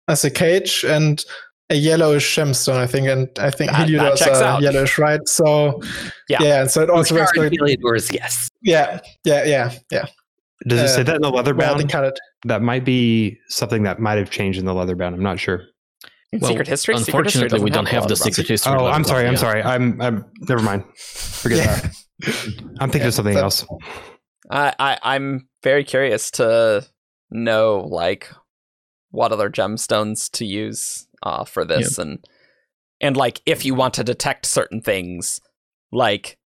as a cage and a yellowish gemstone, I think, and I think
That- that
Heliodors
checks
are
out.
yellowish, right? So
Yeah.
yeah, so it also works
Current
very
Heliodors, yes.
yeah, yeah, yeah, yeah.
Does it say
Uh,
that in the leather
Well, they
bound?
cut it.
that might be something that might have changed in the leather bound. I'm not sure.
In
Well,
secret history. Secret history
Unfortunately, we
doesn't
don't have
a
the secret history.
Oh, I'm sorry. I'm
yet.
sorry. I'm. I'm. Never mind. Forget
Yeah.
that. I'm thinking
Yeah,
of something
that-
else.
I, I I'm very curious to know like what other gemstones to use uh, for this and and like if you want to detect certain things like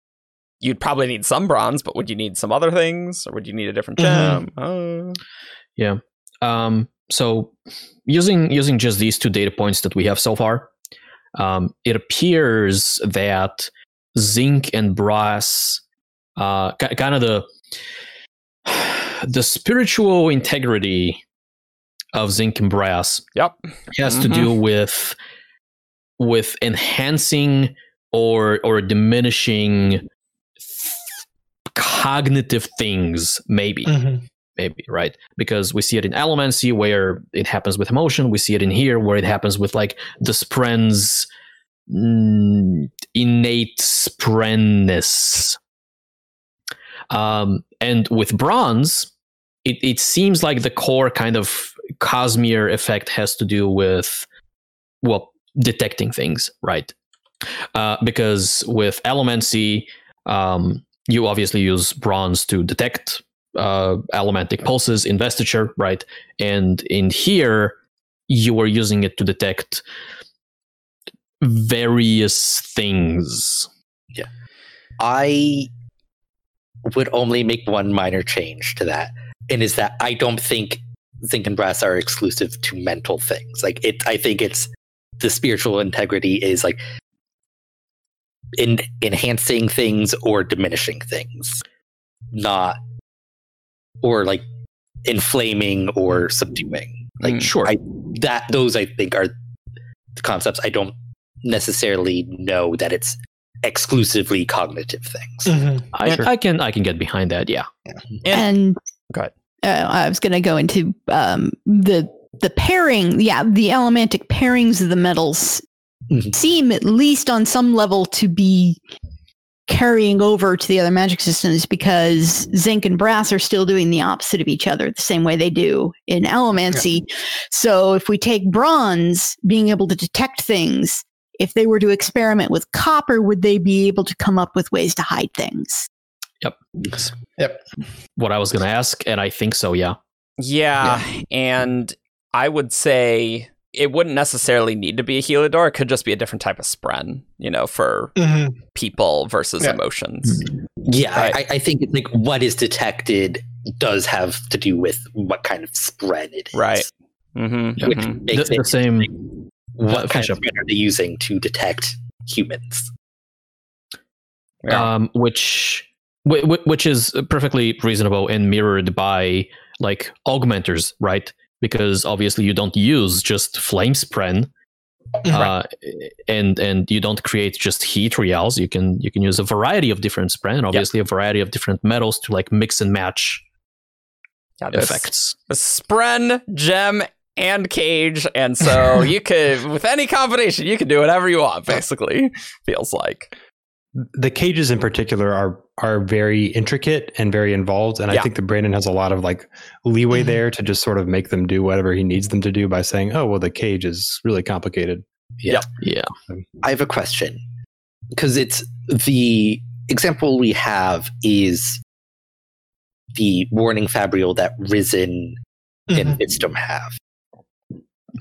you'd probably need some bronze but would you need some other things or would you need a different gem
Mhm.
Uh,
Um, so using using just these two data points that we have so far, um, it appears that zinc and brass, uh, ki- kind of the the spiritual integrity of zinc and brass
yep
has to
Mhm.
do with with enhancing or or diminishing cognitive things maybe
Mhm.
Maybe right? Because we see it in Allomancy where it happens with emotion we see it in here where it happens with like the spren's mm, innate sprenness. Um, and with bronze it, it seems like the core kind of cosmere effect has to do with well detecting things right? Uh, because with allomancy um, you obviously use bronze to detect uh, allomantic pulses investiture right and in here you are using it to detect various things Yeah.
I would only make one minor change to that, and is that I don't think zinc and brass are exclusive to mental things. Like it, I think it's the spiritual integrity is like in enhancing things or diminishing things, not or like inflaming or subduing. Like
Mm,
sure
I that those I think are the concepts. I don't necessarily know that it's exclusively cognitive things.
Mhm.
I,
Sure.
I can i can get behind that yeah
and
Go ahead.
Uh, I was going to go into um, the the pairing. Yeah, the allomantic pairings of the metals
Mhm.
seem, at least on some level, to be carrying over to the other magic systems because zinc and brass are still doing the opposite of each other the same way they do in allomancy. So if we take bronze, being able to detect things, if they were to experiment with copper, would they be able to come up with ways to hide things? Yep. Yep.
What i was going to ask and i think so yeah
yeah, and i would say it wouldn't necessarily need to be a heliodor it could just be a different type of spren you know for
Mhm.
people versus
Yeah.
emotions
Yeah,
Right.
I, I think like what is detected does have to do with what kind of spren it is.
Right. mm-hmm,
Which
the,
makes
the
it
same
what
uh,
kind of
up.
spren are they using to detect humans?
Yeah.
um, which whi- whi- which is perfectly reasonable and mirrored by like augmenters, right? Because obviously you don't use just flame spren, uh, and and you don't create just heatrials. You can you can use a variety of different spren, and obviously a variety of different metals to like mix and match
yeah
effects.
spren gem and cage, and so you could, with any combination, you can do whatever you want. Basically, feels like.
The cages in particular are are very intricate and very involved and
Yeah.
i think that brandon has a lot of like leeway
Mhm.
there to just sort of make them do whatever he needs them to do by saying oh well the cage is really complicated
Yeah. Yeah.
I have a question because it's the example we have is the warning fabrial that Rysn and Vstim have.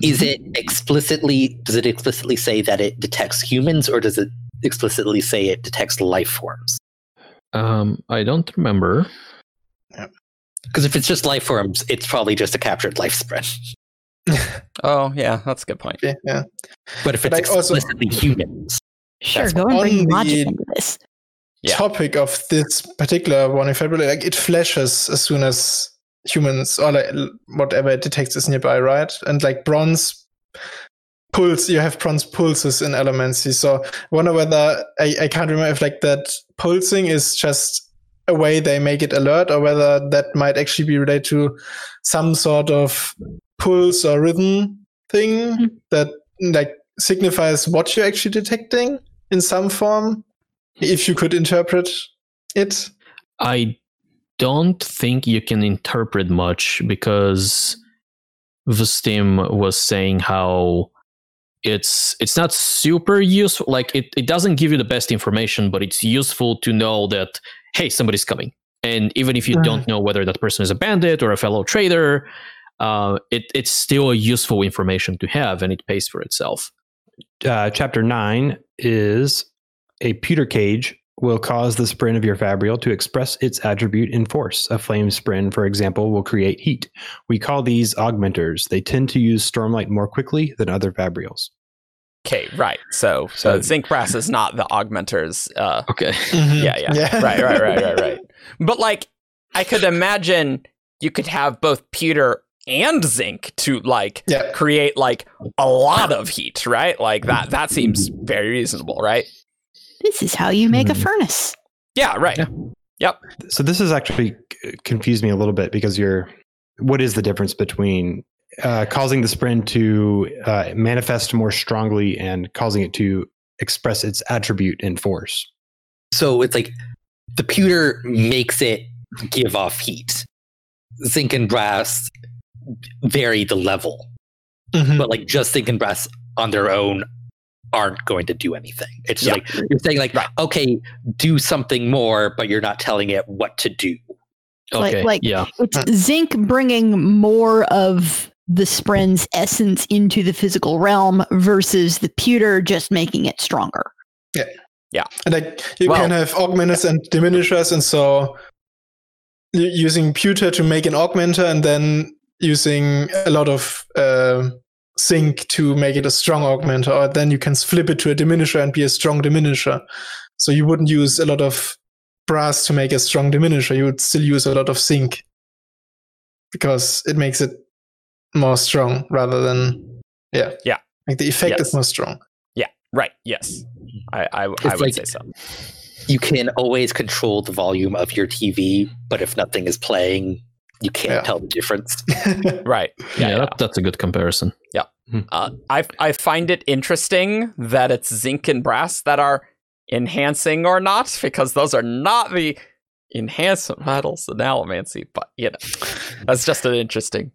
Is it explicitly does it explicitly say that it detects humans or does it explicitly say it detects life forms?
Um, I don't remember.
Because if it's just life forms, it's probably just a captured lifespren.
Oh yeah, that's a good point.
Okay, yeah.
But if it's
Like, also-
explicitly humans,
Sure, go and bring logic
the-
into this.
Yeah.
topic of this particular one in February, like it flashes as soon as humans or like whatever it detects is nearby, right? And like bronze pulse, you have bronze pulses in Allomancy. So I wonder whether I, I can't remember if like that pulsing is just a way they make it alert or whether that might actually be related to some sort of pulse or rhythm thing
Hmm.
that like signifies what you're actually detecting in some form if you could interpret it.
I don't think you can interpret much because Vstim was saying how it's it's not super useful. Like it, it doesn't give you the best information, but it's useful to know that hey, somebody's coming. And even if you
Mm.
don't know whether that person is a bandit or a fellow trader, uh, it, it's still a useful information to have, and it pays for itself.
uh, chapter 9 is a pewter cage will cause the spren of your fabrial to express its attribute in force. A flame spren, for example, will create heat. We call these augmenters. They tend to use stormlight more quickly than other fabrials.
Okay, right. So, so
So-
zinc brass is not the augmenters. Uh,
Okay.
yeah, yeah, right, right, right, right, right. But like, I could imagine you could have both pewter and zinc to like
Yeah.
create like a lot of heat, right? Like that. That seems very reasonable, right?
This is how you make a
Hmm.
furnace.
Yeah, right. Yep.
So this has actually confused me a little bit because you're what is the difference between uh, causing the spren to uh, manifest more strongly and causing it to express its attribute in force?
so it's like the pewter makes it give off heat. Zinc and brass vary the level,
Mhm.
but like just zinc and brass on their own aren't going to do anything. It's
Yeah.
like you're saying like,
Right.
okay, do something more, but you're not telling it what to do.
Like-
Okay.
like-
yeah.
It's zinc bringing more of the spren's essence into the physical realm versus the pewter just making it stronger. Yeah. Yeah.
And like you
Well-
can have augmenters and diminishers, and so using pewter to make an augmenter, and then using a lot of uh, zinc to make it a strong augmenter, or then you can flip it to a diminisher and be a strong diminisher. So you wouldn't use a lot of brass to make a strong diminisher. You would still use a lot of zinc because it makes it more strong rather than yeah
Yeah.
Like the effect
Yes.
is more strong.
Yeah right. Yes. I I, I would
like-
say so.
You can always control the volume of your TV, but if nothing is playing, you can't
Yeah.
tell the difference.
Right.
Yeah,
Yeah.
That, that's a good comparison. Yeah.
Uh, I I find it interesting that it's zinc and brass that are enhancing or not, because those are not the enhancement metals in allomancy. But you know, that's just an interesting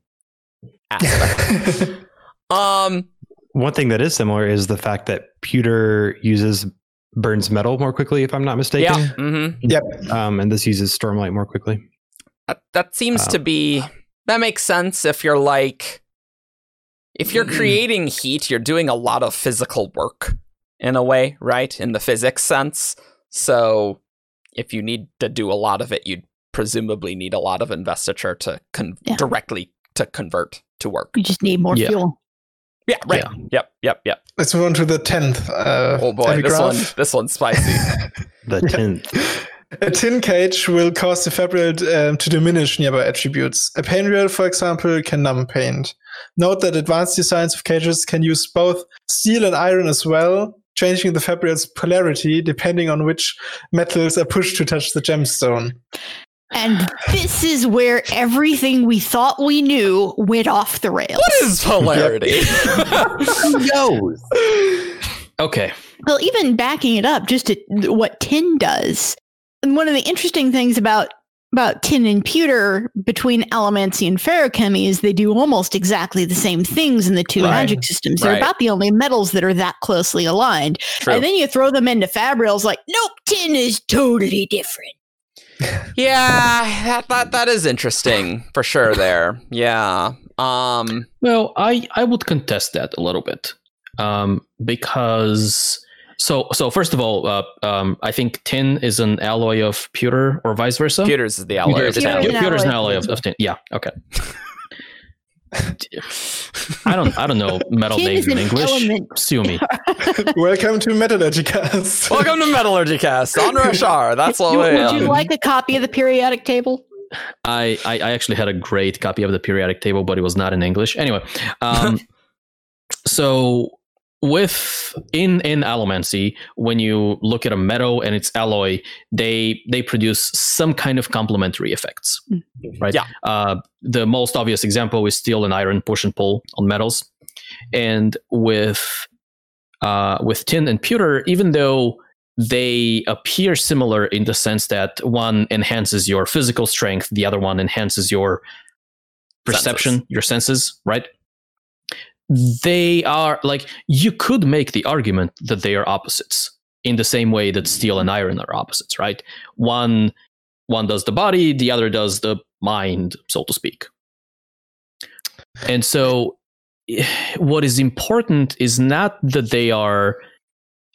aspect. um.
One thing that is similar is the fact that pewter uses burns metal more quickly, if I'm not mistaken.
Yeah. hmm
Um, and this uses stormlight more quickly.
That, that seems
Um,
to be that makes sense if you're like if you're creating heat, you're doing a lot of physical work in a way, right? In the physics sense. So if you need to do a lot of it, you'd presumably need a lot of investiture to con-
Yeah.
directly to convert to work.
You just need more
Yeah.
fuel.
Yeah, right. Yep, yep, yep.
Let's move on to the tenth. Uh,
Oh boy, this
epigraph.
one this one's spicy.
The
Yeah.
tenth.
A tin cage will cause the fabrial um, to diminish nearby attributes. A painrial, for example, can numb paint. Note that advanced designs of cages can use both steel and iron as well, changing the fabrial's polarity depending on which metals are pushed to touch the gemstone.
And this is where everything we thought we knew went off the rails.
What is polarity?
Who knows?
Okay.
Well, even backing it up, just to what tin does. And one of the interesting things about about tin and pewter between allomancy and feruchemy is they do almost exactly the same things in the two
Right.
magic systems. They're
Right.
about the only metals that are that closely aligned.
True.
And then you throw them into fabrials like, nope, tin is totally different.
yeah, that, that that is interesting for sure. There, yeah. Um,
Well, I I would contest that a little bit, um, because so so first of all, uh, um, I think tin is an alloy of pewter or vice versa.
computers is the alloy.
Pewter
of
is an
tin.
alloy.
Pewter pewter is an
alloy.
alloy of, of tin. Yeah. Okay. I don't I don't know metal
Tin
names in English.
element.
Sue me.
Welcome to Metallurgy Cast.
Welcome to Metallurgy Cast on Roshar. That's what
You- would you like a copy of the periodic table?
I, I I actually had a great copy of the periodic table, but it was not in English. Anyway, um, so with in in allomancy, when you look at a metal and its alloy, they they produce some kind of complementary effects, right?
Yeah.
Uh, the most obvious example is steel and iron push and pull on metals, and with uh, with tin and pewter, even though they appear similar in the sense that one enhances your physical strength, the other one enhances your perception,
Senses.
your senses, right? They are like you could make the argument that they are opposites in the same way that steel and iron are opposites, right? One one does the body, the other does the mind, so to speak. And so what is important is not that they are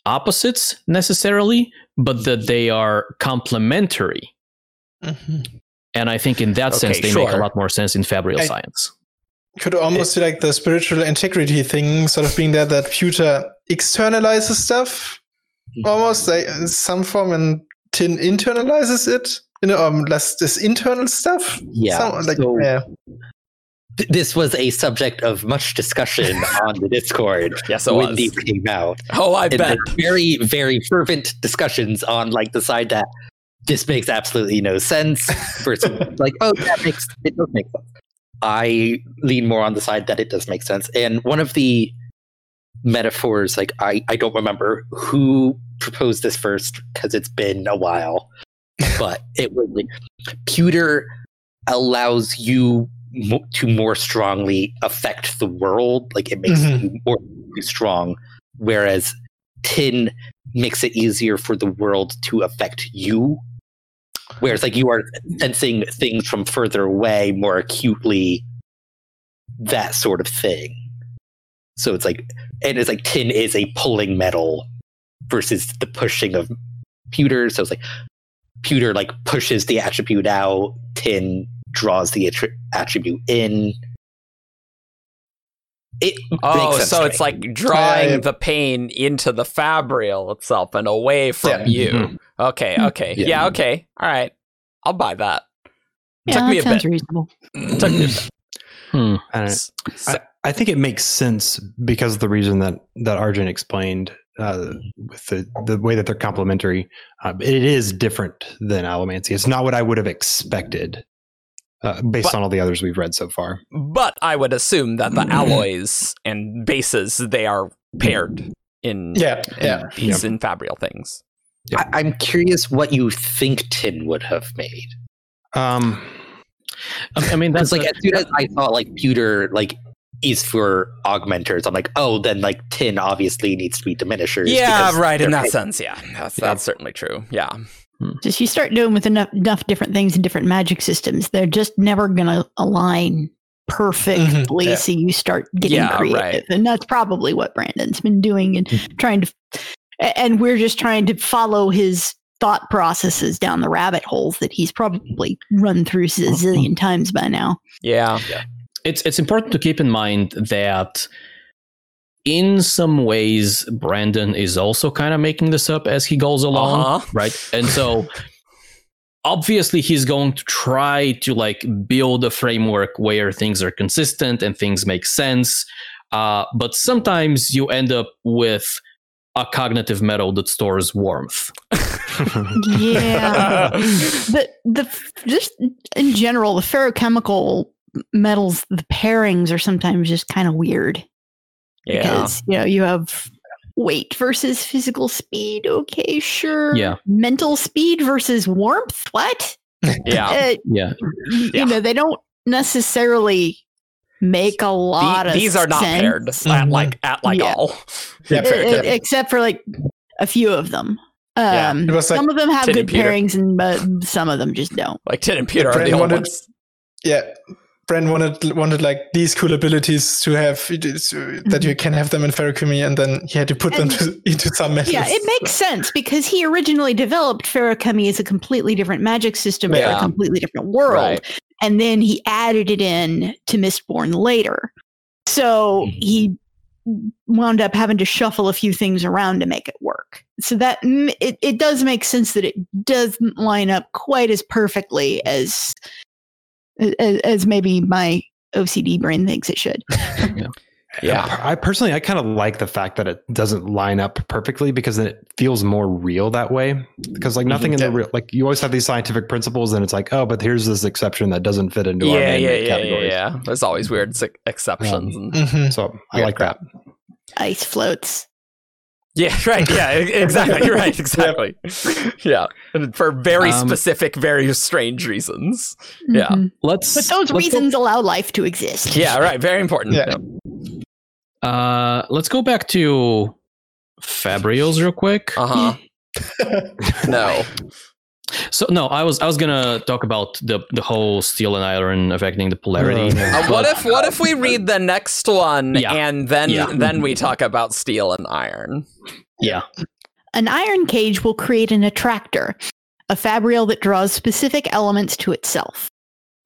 opposites necessarily, but that they are complementary.
Mhm.
And I think in that sense,
Okay,
they make a lot more sense in fabrial
I-
science.
Could almost see like the spiritual integrity thing sort of being there that pewter externalizes stuff. Almost like in some form and tin internalizes it. You know, um, less this internal stuff.
Yeah.
Some- like,
so
yeah.
th- this was a subject of much discussion on the Discord
Yes, it
when
was.
these came out.
Oh, I
and
bet.
very very fervent discussions on like the side that this makes absolutely no sense versus like oh that makes it does make sense i lean more on the side that it does make sense. And one of the metaphors like i i don't remember who proposed this first because it's been a while but it was like pewter allows you mo- to more strongly affect the world. Like it makes
Mhm.
you more strong whereas tin makes it easier for the world to affect you whereas like you are sensing things from further away more acutely that sort of thing. So it's like and it's like tin is a pulling metal versus the pushing of pewter. So it's like pewter like pushes the attribute out tin draws the attri- attribute in it
Oh,
makes sense
so
to
it's
me.
like drawing
Yeah, yeah.
the pain into the fabrial itself and away from
Yeah.
you.
Mhm.
Okay, okay. Yeah.
Yeah.
okay. All right. I'll buy that.
Yeah,
Took me
that
a
sounds
bit.
reasonable.
Took me a bit.
Hmm.
I, don't,
S-
I, I think it makes sense because of the reason that that Arjun explained uh, with the the way that they're complementary. Uh, it is different than allomancy. It's not what I would have expected uh, based
But-
on all the others we've read so far.
but I would assume that the alloys and bases they are paired in
Yeah,
in
yeah.
these infabrial things.
I, i'm curious what you think tin would have made
Um,
I I mean,
That's
that's
like as soon as I thought like pewter like is for augmenters, I'm like, oh, then like tin obviously needs to be diminishers.
Yeah, right. In
they're-
that sense, yeah, that's that's certainly true. Yeah, Hmm.
Just you start doing with enough enough different things and different magic systems, they're just never gonna align mm-hmm. perfectly.
yeah.
So you start getting
Yeah,
creative,
right.
and that's probably what Brandon's been doing and hmm. trying to. And we're just trying to follow his thought processes down the rabbit holes that he's probably run through a mm-hmm. zillion times by now.
yeah.
it's it's important to keep in mind that in some ways Brandon is also kind of making this up as he goes along,
Uh-huh.
right? And so obviously he's going to try to like build a framework where things are consistent and things make sense. Uh, but sometimes you end up with a cognitive metal that stores warmth.
Yeah. but the just in general, the feruchemical metals, the pairings are sometimes just kind of weird
Yeah.
because you know you have weight versus physical speed. Okay, sure.
Yeah.
Mental speed versus warmth. What?
Yeah.
Uh,
Yeah.
y-
Yeah.
You know they don't necessarily make a lot
The-
of
these are not
sense.
paired at like at like
Yeah.
all.
Yeah,
E- e-
yeah.
except for like a few of them.
Yeah.
Um,
It was like
some of them have
Tin
good
and
pairings, and but some of them just don't.
Like ted and Peter are
Brand
the only
wanted-
ones.
yeah. Brand wanted wanted like these cool abilities to have that you can have them in Feruchemy, and then he had to put them
Mm-hmm.
To, into some metals.
Yeah, it makes sense because he originally developed Feruchemy as a completely different magic system for
Yeah.
a completely different world,
Right.
and then he added it in to Mistborn later. So
Mm-hmm.
he wound up having to shuffle a few things around to make it work. So that it, it does make sense that it doesn't line up quite as perfectly as as, as maybe my OCD brain thinks it should.
Yeah.
I personally, I kind of like the fact that it doesn't line up perfectly because then it feels more real that way. Because like nothing in the real, like you always have these scientific principles, and it's like, oh, but here's this exception that doesn't fit into our
Yeah,
man-made
yeah, yeah, yeah,
categories.
yeah. There's always weird ex- exceptions. and,
Mhm.
So I like that.
Ice floats.
Yeah, right. Yeah, exactly. Right. Exactly. Yeah. And for very
Um,
specific, very strange reasons. Yeah.
Mhm.
Let's.
But those
let's go-
reasons allow life to exist.
Yeah, right. Very important.
Yeah.
Uh, let's go back to Fabrials real quick.
Uh huh. no.
So no, I was I was gonna talk about the the whole steel and iron affecting the polarity.
Yeah.
Uh, what if what if we read the next one
Yeah.
and then
Yeah.
then we talk about steel and iron?
Yeah.
An iron cage will create an attractor, a fabrial that draws specific elements to itself.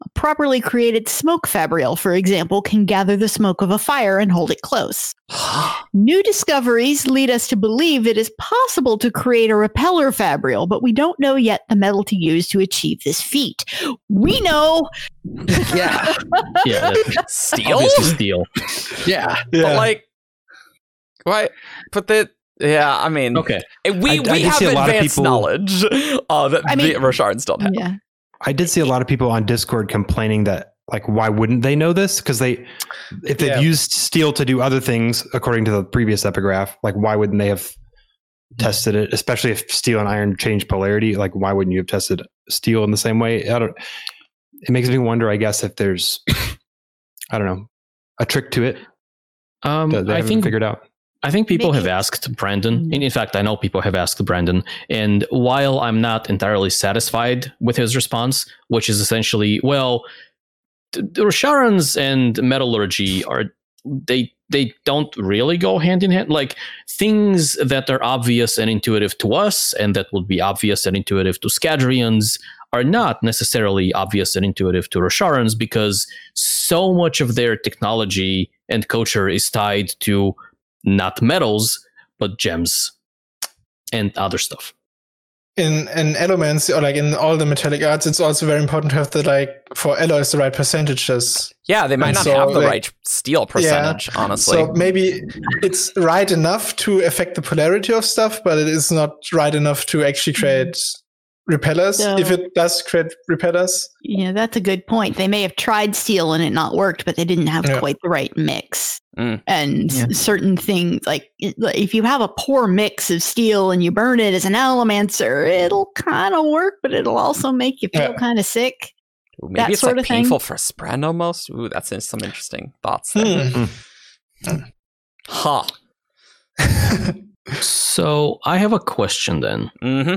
A properly created smoke fabrial, for example, can gather the smoke of a fire and hold it close. New discoveries lead us to believe it is possible to create a repeller fabrial, but we don't know yet the metal to use to achieve this feat. We know
Yeah.
Yeah.
steel?
Obviously steel.
Yeah.
But like, what? But the yeah, I mean,
Okay.
we
I- I
we
did
have
a lot of
advanced
people-
knowledge uh, that
I mean-
the Rosharans don't have.
yeah.
I did see a lot of people on Discord complaining that like why wouldn't they know this? Because they if they've
Yeah.
used steel to do other things according to the previous epigraph, like why wouldn't they have tested it? Especially if steel and iron change polarity, like why wouldn't you have tested steel in the same way? I don't. It makes me wonder. I guess if there's, I don't know, a trick to it
Um,
that they
I
haven't
think
figured out.
I think people
Maybe-
have asked Brandon. Mm-hmm. And in fact, I know people have asked Brandon. And while I'm not entirely satisfied with his response, which is essentially, well, Rosharans and metallurgy are they they don't really go hand in hand. Like things that are obvious and intuitive to us, and that would be obvious and intuitive to Scadrians, are not necessarily obvious and intuitive to Rosharans because so much of their technology and culture is tied to not metals, but gems and other stuff.
in in elements or like in all the metallic arts, it's also very important to have the like for alloys the right percentages.
Yeah, they might
And
not
so,
have the
like-
right steel percentage, honestly.
So maybe it's right enough to affect the polarity of stuff, but it is not right enough to actually create repellers.
So-
if it does create repellers,
Yeah, that's a good point. They may have tried steel and it not worked, but they didn't have
Yeah.
quite the right mix.
Mm.
And
Yeah.
certain things, like if you have a poor mix of steel and you burn it as an allomancer, it'll kind of work, but it'll also make you feel
Yeah.
kind of sick.
Ooh, maybe
that
it's
sort
like
of thing.
painful for Spren almost. Ooh, that's some interesting thoughts there.
Hmm.
Huh.
So I have a question then.
hmm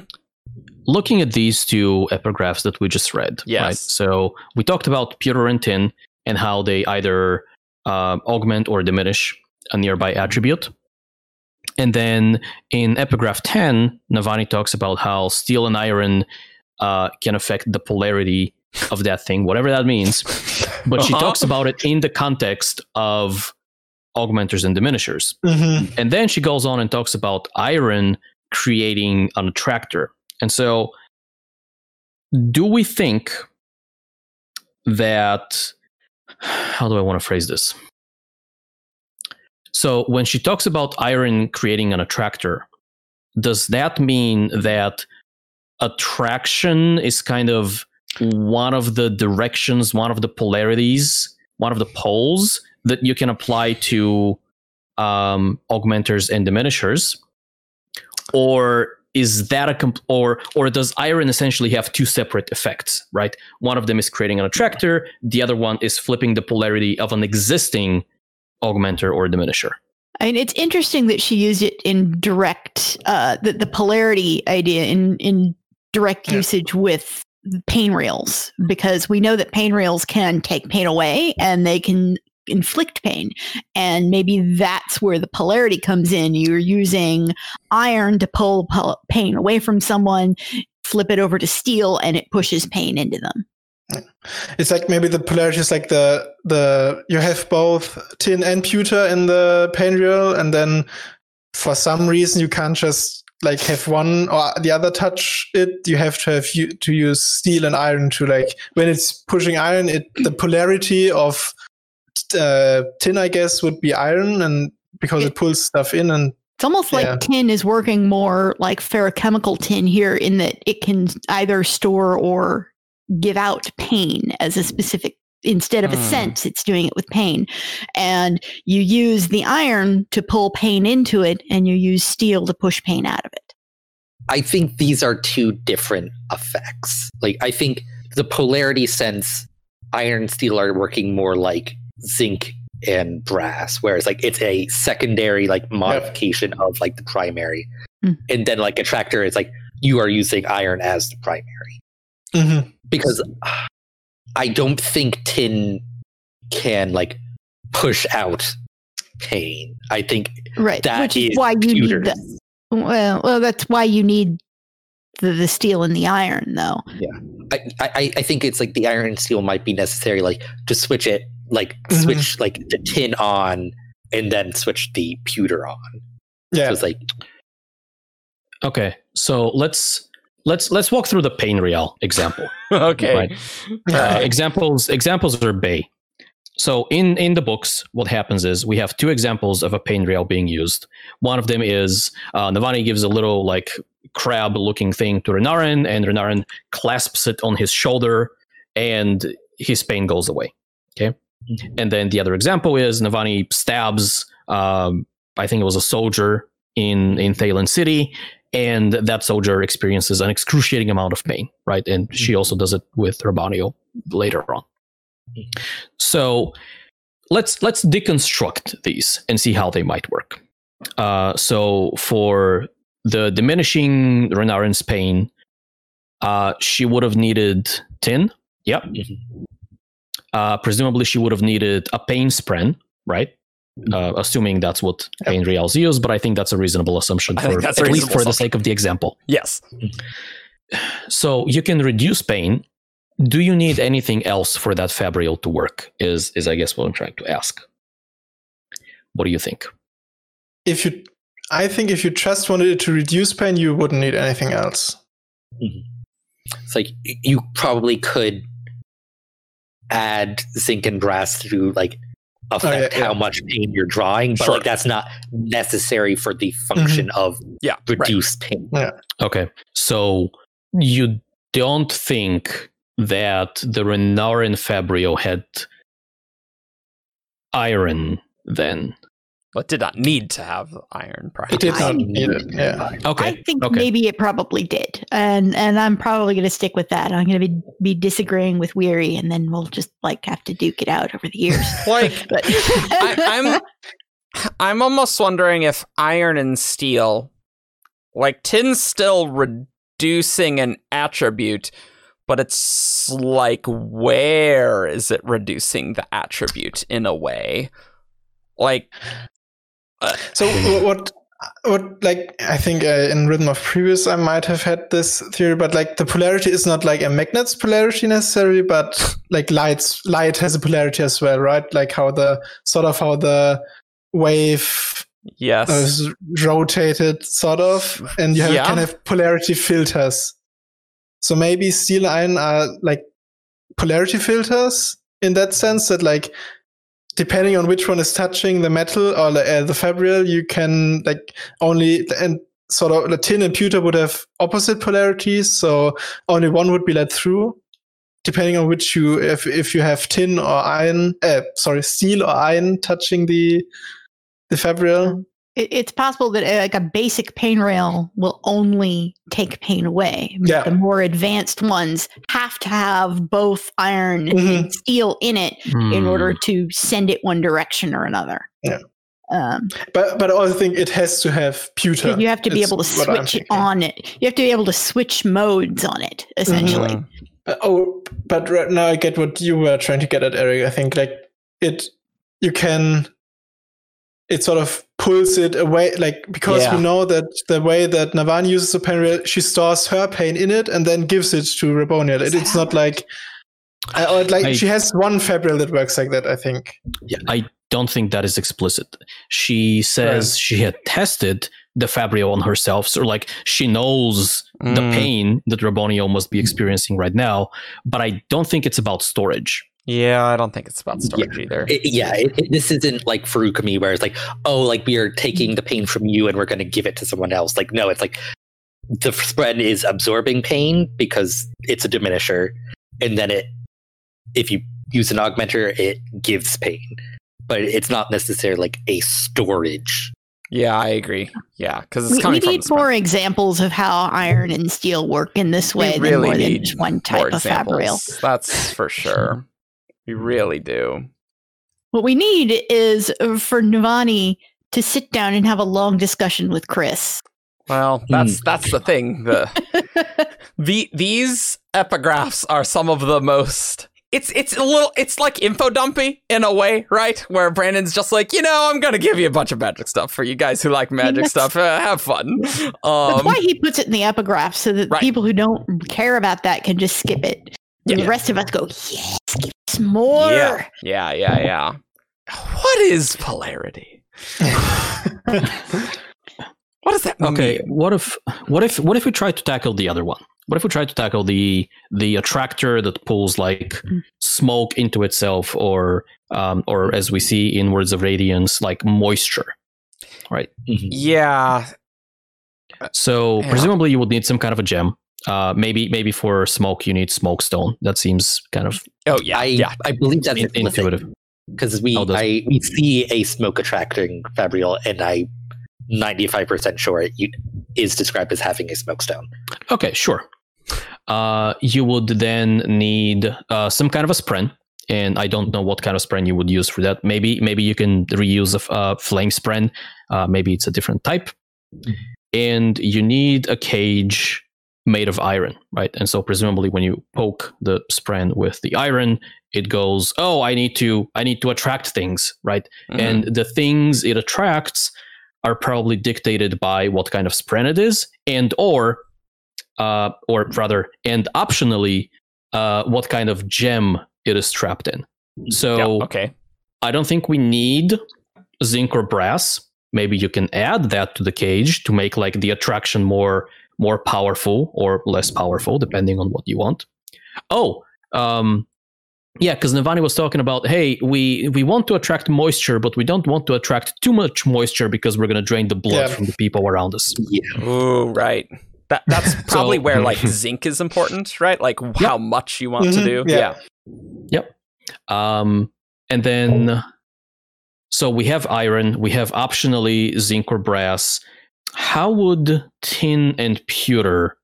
Looking at these two epigraphs that we just read,
Yes.
right? So we talked about pewter and tin and how they either uh, augment or diminish a nearby attribute. And then in epigraph 10, Navani talks about how steel and iron uh, can affect the polarity of that thing, whatever that means. But she
Uh-huh.
talks about it in the context of augmenters and diminishers.
Mhm.
And then she goes on and talks about iron creating an attractor. And so, do we think that, how do I want to phrase this? So when she talks about iron creating an attractor, does that mean that attraction is kind of one of the directions, one of the polarities, one of the poles that you can apply to um, augmenters and diminishers? Or is that a comp- or or does iron essentially have two separate effects right one of them is creating an attractor the other one is flipping the polarity of an existing augmenter or diminisher
I mean, it's interesting that she used it in direct, uh, the, the polarity idea in, in direct
Yeah.
usage with painrials, because we know that painrials can take pain away and they can inflict pain. And maybe that's where the polarity comes in. You're using iron to pull pain away from someone, flip it over to steel, and it pushes pain into them.
It's like maybe the polarity is like the the you have both tin and pewter in the painrial, and then for some reason you can't just like have one or the other touch it. You have to have you to use steel and iron to like when it's pushing iron, it the polarity of uh, tin, I guess, would be iron, and because it pulls stuff in and
It's almost like tin is working more like feruchemical tin here in that it can either store or give out pain as a specific instead of a
Hmm.
sense it's doing it with pain and you use the iron to pull pain into it and you use steel to push pain out of it
I think these are two different effects. Like I think the polarity sense, iron and steel are working more like zinc and brass, whereas like it's a secondary like modification of like the primary.
Mm.
And then like a tractor is like you are using iron as the primary.
Mhm.
Because I don't think tin can like push out pain. I think
right
That
which is
is
why you
pewter.
need the well, well that's why you need the, the steel and the iron though
I, I, I think it's like the iron and steel might be necessary, like to switch it, like
Mhm.
switch like the tin on and then switch the pewter on. So
yeah,
it's like
okay so let's let's let's walk through the painrial example
okay.
Right. uh, examples examples are bay so in in the books what happens is we have two examples of a painrial being used one of them is uh, navani gives a little like crab looking thing to renarin and renarin clasps it on his shoulder and his pain goes away okay and then the other example is navani stabs um, i think it was a soldier in in Thaylen city and that soldier experiences an excruciating amount of pain, right? And she also does it with Raboniel later on. So let's let's deconstruct these and see how they might work. Uh, so for the diminishing Renarin's pain, uh, she would have needed tin. Yep.
Mhm.
Uh, presumably, she would have needed a pain spren, right? Uh, assuming that's what painrials use, but I think that's a reasonable assumption for
think that's a
at least
reasonable
for the sake of the example.
Yes.
So you can reduce pain. Do you need anything else for that fabrial to work? Is is I guess what I'm trying to ask. What do you think?
if you, I think if you just wanted it to reduce pain, you wouldn't need anything else.
it's like you probably could add zinc and brass to like oh, affect
yeah, yeah.
how much pain you're drawing, but
Sure.
like that's not necessary for the function mm-hmm. of
Yeah. Right.
reduce pain.
Okay, so you don't think that the Renarin Fabrial had iron then?
But did not need to have iron, perhaps.
It did
I-
not need it. Yeah.
Okay,
I think
okay.
maybe it probably did, and and I'm probably going to stick with that. I'm going to be be disagreeing with Weary, and then we'll just like have to duke it out over the years.
Like,
But
I, I'm, I'm almost wondering if iron and steel, like tin's still reducing an attribute, but it's like where is it reducing the attribute in a way? Like,
So what what like I think uh, in Rhythm of Previous I might have had this theory, but like the polarity is not like a magnet's polarity necessarily, but like light's light has a polarity as well, right? Like how the sort of how the wave
yes,
is rotated, sort of, and you have,
Yeah.
can have polarity filters. So maybe steel iron are like polarity filters in that sense that like depending on which one is touching the metal or the, uh, the fabrial, you can like only and sort of the tin and pewter would have opposite polarities, so only one would be let through. Depending on which you, if if you have tin or iron, uh, sorry, steel or iron touching the the fabrial,
it's possible that uh, like a basic painrial will only take pain away.
Yeah.
The more advanced ones have to have both iron
Mhm.
and steel in it in
Hmm.
order to send it one direction or another.
Yeah.
Um,
but but I also think it has to have pewter.
you have to be able to switch it on it. You have to be able to switch modes on it, essentially.
Mhm.
Uh, oh, but right now I get what you were trying to get at, Eric. I think like it, you can, it sort of pulls it away, like because
Yeah.
we know that the way that Navan uses the painrial, she stores her pain in it and then gives it to Raboniel. It, it's not like, uh, or like
I-
she has one fabrial that works like that. I think.
I don't think that is explicit. She says
Right.
she had tested the Fabrial on herself, so like she knows the
Mm.
pain that Raboniel must be experiencing right now, but I don't think it's about storage.
Yeah, I don't think it's about storage either.
It- yeah, it, it- this isn't like Feruchemy where it's like, oh, like we are taking the pain from you and we're going to give it to someone else. Like, no, it's like the spren is absorbing pain because it's a diminisher, and then it, if you use an augmenter, it gives pain, but it's not necessarily like a storage.
Yeah, I agree. Yeah, because it's
We, we
coming from
need
the
more examples of how iron and steel work in this
We
way than
really
more than just one type of fabrial.
examples. That's for sure. We really do.
What we need is uh, for Navani to sit down and have a long discussion with Khriss.
Well, that's that's the thing. The the these epigraphs are some of the most it's it's a little it's like info dumpy in a way, right? Where Brandon's just like, you know, I'm gonna give you a bunch of magic stuff for you guys who like magic stuff. Uh, have fun.
That's
Um,
why he puts it in the epigraph so that
Right.
people who don't care about that can just skip it. And
Yeah.
the rest of us go, yes, give us more.
yeah, yeah, yeah, yeah. What is polarity? What does that
Okay,
mean?
what if what if what if we try to tackle the other one? What if we try to tackle the the attractor that pulls like
Mm.
smoke into itself, or um, or as we see in Words of Radiance, like moisture, right?
Yeah,
So
Yeah.
presumably you would need some kind of a gem. Uh, maybe maybe for smoke you need smoke stone. That seems kind of
Oh yeah,
I
yeah.
I believe that's
in-
implicit
intuitive.
because we
Oh,
I we see a smoke attracting fabrial, and I. 95% sure it is described as having a smoke stone.
Okay, sure. Uh, you would then need uh, some kind of a spren, and I don't know what kind of spren you would use for that. Maybe maybe you can reuse a f- uh, flame spren. Uh, maybe it's a different type. And you need a cage made of iron, right? And so presumably when you poke the spren with the iron, it goes, "Oh, I need to I need to attract things, right?"
Mhm.
and the things it attracts are probably dictated by what kind of spren it is and or uh, or rather and optionally uh, what kind of gem it is trapped in so
yeah, okay.
i don't think we need zinc or brass maybe you can add that to the cage to make like the attraction more more powerful or less powerful depending on what you want oh um yeah because navani was talking about hey we we want to attract moisture but we don't want to attract too much moisture because we're going to drain the blood
Yeah.
from the people around us
Yeah.
Ooh, right. That that's probably
So-
where like zinc is important, right? Like how much you want to
Mhm,
do.
yeah.
Yeah.
Um, and then, so we have iron, we have optionally zinc or brass. How would tin and pewter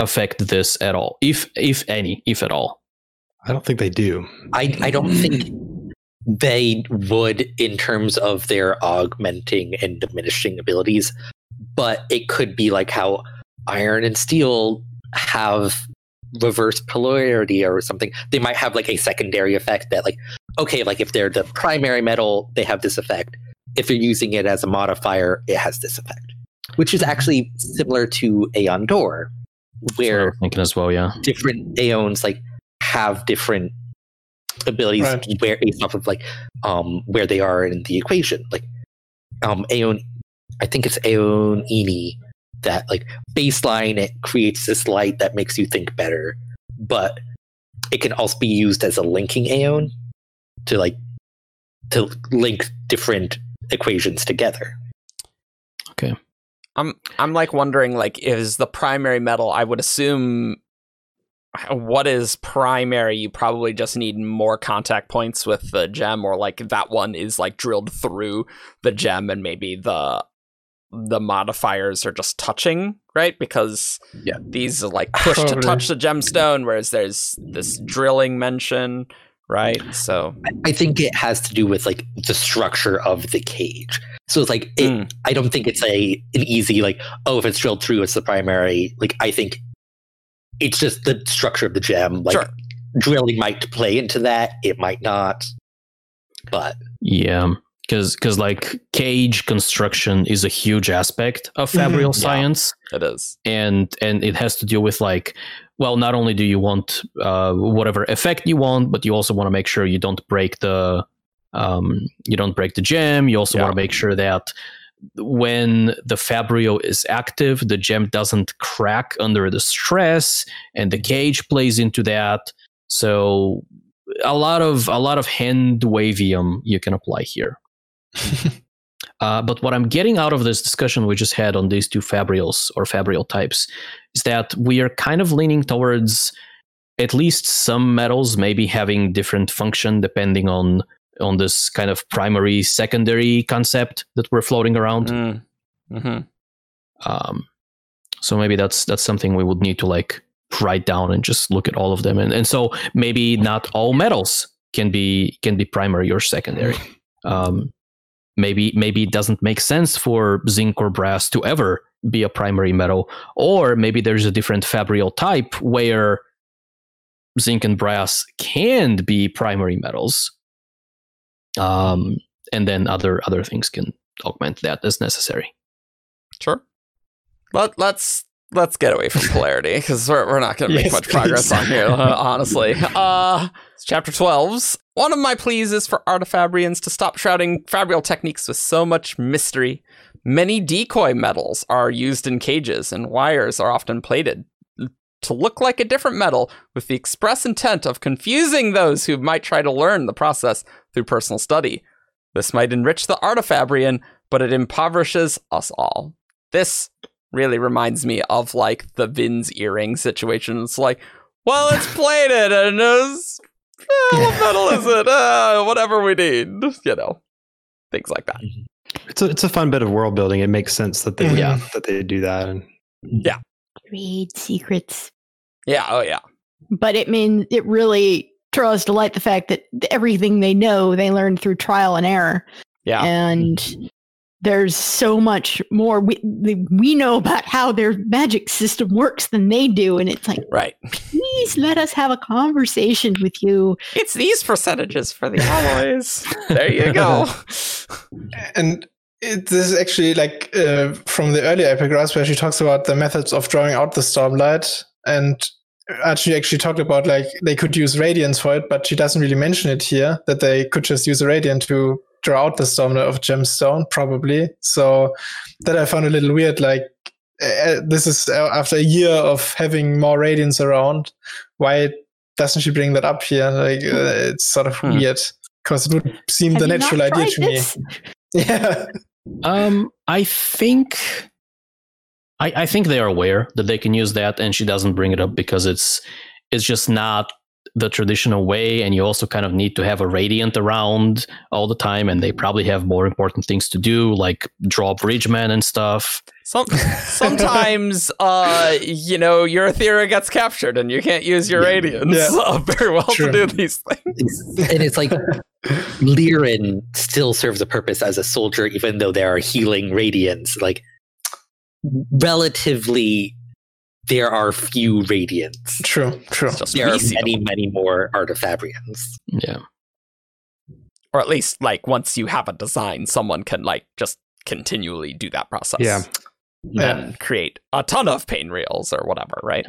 affect this at all, if if any, if at all?
I don't think they do.
I, I don't think they would in terms of their augmenting and diminishing abilities, but it could be like how iron and steel have reverse polarity or something. They might have like a secondary effect that like okay, like if they're the primary metal, they have this effect. If you're using it as a modifier, it has this effect. Which is actually similar to Aeon Dor,
That's I
where
was thinking as well, yeah.
different Aeons like have different abilities
Right.
where based off of like um where they are in the equation. Like um Aeon I think it's Aeon Ini that like baseline it creates this light that makes you think better, but it can also be used as a linking Aeon to like to link different equations together.
I'm I'm like wondering like is the primary metal I would assume what is primary? You probably just need more contact points with the gem or like that one is like drilled through the gem and maybe the the modifiers are just touching right? Because
Yeah.
these are like push to touch the gemstone whereas there's this drilling mention right so
I think it has to do with like the structure of the cage. So it's like it,
Mm.
I don't think it's a an easy like oh if it's drilled through it's the primary. Like I think it's just the structure of the gem. Like
sure
drilling might play into that. It might not. But
Yeah, because because like cage construction is a huge aspect of fabrial
Yeah.
science,
it is
and and it has to do with like, well, not only do you want uh, whatever effect you want, but you also want to make sure you don't break the um, you don't break the gem. You also
Yeah.
want to make sure that when the fabrial is active, the gem doesn't crack under the stress, and the cage plays into that. So a lot of a lot of hand wavium you can apply here. uh, but what I'm getting out of this discussion we just had on these two fabrials or fabrial types is that we are kind of leaning towards at least some metals maybe having different function depending on on this kind of primary secondary concept that we're floating around.
Mm. Mhm.
Um, so maybe that's that's something we would need to like write down and just look at all of them. And and so maybe not all metals can be can be primary or secondary. Um, maybe maybe it doesn't make sense for zinc or brass to ever be a primary metal, or maybe there's a different fabrial type where zinc and brass can be primary metals. Um, and then other other things can augment that as necessary.
Sure. Let let's let's get away from polarity because we're we're not going to make
Yes,
much progress on here, honestly. Uh, chapter 12's. One of my pleas is for artifabrians to stop shrouding fabrial techniques with so much mystery. Many decoy metals are used in cages, and wires are often plated to look like a different metal with the express intent of confusing those who might try to learn the process through personal study. This might enrich the artifabrian, but it impoverishes us all. This really reminds me of like the Vin's earring situation. It's like, well, it's plated and it's, eh, what metal is it? Uh, whatever we need, you know, things like that.
It's a, it's a fun bit of world building. It makes sense that they
Yeah.
that they do that. And yeah,
Trade secrets.
Yeah, oh yeah,
But it means it really draws to light the fact that everything they know they learned through trial and error.
yeah.
And there's so much more we, we know about how their magic system works than they do. And it's like,
Right.
please let us have a conversation with you.
It's these percentages for the alloys. there you go.
and it, this is actually like uh, from the earlier epigraphs where she talks about the methods of drawing out the stormlight and Archie actually talked about like they could use radiance for it but she doesn't really mention it here that they could just use a radiant to draw out the stormlight of gemstone probably. So that i found a little weird like uh, this is uh, after a year of having more radiance around why doesn't she bring that up here? Like uh, it's sort of
Hmm.
weird because it would seem
Have
the natural idea
tried
to me. yeah.
Um, I think, I, I think they are aware that they can use that, and she doesn't bring it up because it's it's just not the traditional way, and you also kind of need to have a radiant around all the time, and they probably have more important things to do, like draw bridgemen and stuff.
Some, sometimes, uh, you know, your Urithiru gets captured and you can't use your radiance
Yeah.
uh, very well
True.
to do these things.
And it's like Lirin still serves a purpose as a soldier, even though there are healing radiants. Like relatively, there are few radiants.
True, true.
It's just
There are
reseal.
many, many more artifabrians.
Yeah,
or at least like once you have a design, someone can like just continually do that process.
Yeah.
And create a ton of painrials or whatever, right?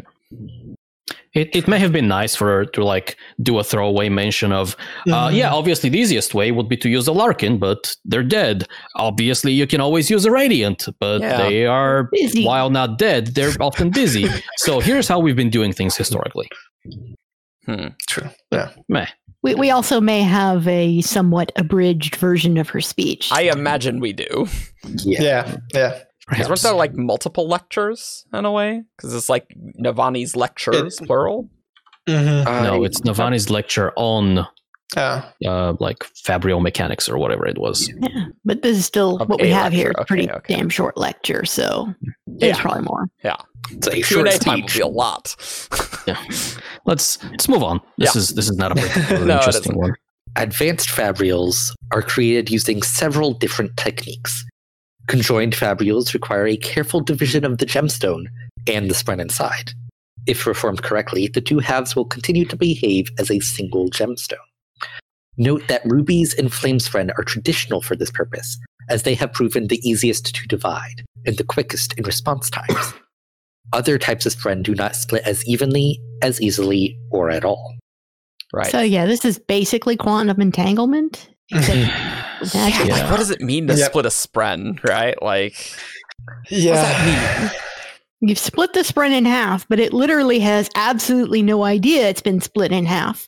It it may have been nice for her to like do a throwaway mention of Uh,
Mhm.
yeah, obviously the easiest way would be to use a Larkin, but they're dead. Obviously, you can always use a Radiant, but
Yeah.
they are,
Busy.
while not dead, they're often busy. so here's how we've been doing things historically.
Hmm.
True. Yeah.
Meh.
We, we also may have a somewhat abridged version of her speech.
I imagine we do.
Yeah.
Yeah, yeah.
Because weren't there like multiple lectures in a way? Because it's like Navani's lectures, plural.
hmm
no, it's Navani's lecture on
Yeah.
uh, like Fabrial mechanics or whatever it was.
Yeah, but this is still
Of
what we
a
have here.
lecture.
It's pretty
Okay, okay.
damn short lecture, so there's
Yeah.
probably more.
Yeah, it's a
Q
short
and A time will be a lot.
Yeah, let's let's move on. This
Yeah.
is this is not a particularly
No,
interesting one.
Advanced fabrials are created using several different techniques. Conjoined fabrials require a careful division of the gemstone and the spren inside. If performed correctly, the two halves will continue to behave as a single gemstone. Note that rubies and flame spren are traditional for this purpose, as they have proven the easiest to divide and the quickest in response times. Other types of spren do not split as evenly, as easily, or at all.
right.
So yeah, this is basically quantum entanglement. Except
yeah, like what does it mean to
Yep.
split a spren, right? Like
Yeah.
what does that mean?
You've split the spren in half, but it literally has absolutely no idea it's been split in half.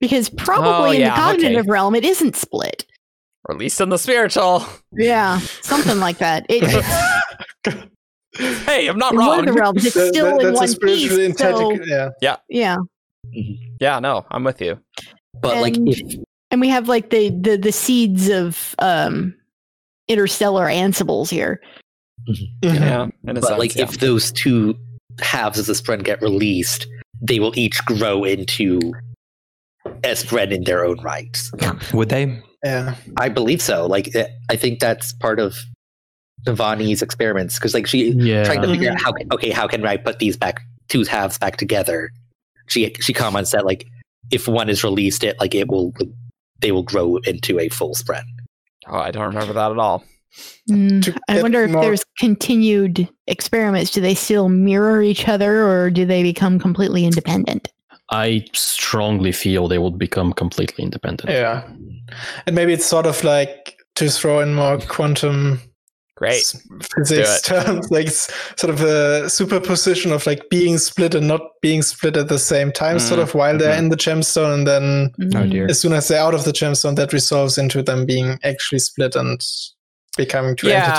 Because probably
Oh,
in
yeah,
the cognitive realm, it isn't split.
Or at least in the spiritual.
Yeah, something like that. It,
Hey, I'm not
in one of the
wrong.
realms, it's still
that-
in one
a spiritually
piece. So,
intelligent. yeah.
yeah, mm-hmm.
Yeah, no, I'm with you.
But like if
and we have like the the the seeds of um interstellar ansibles here.
Mhm.
Yeah, in a
but
sense,
like
yeah.
if those two halves of the spren get released, they will each grow into a spren in their own rights.
Would they?
Yeah.
I believe so. Like eh, I think that's part of Navani's experiments because like she
Yeah.
trying to figure out how can, okay how can I put these back two halves back together. She she comments that like if one is released, it like it will they will grow into a full spren.
Oh, I don't remember that at all.
Mm, I
get
wonder if
more-
there's continued experiments. Do they still mirror each other, or do they become completely independent?
I strongly feel they would become completely independent.
Yeah. And maybe it's sort of like to throw in more quantum
Great.
s- physics terms, like sort of a superposition of like being split and not being split at the same time, sort
Mm,
of while they're
mhm.
in the gemstone, and then
Oh
Mm.
dear.
as soon as they're out of the gemstone, that resolves into them being actually split and becoming two entities.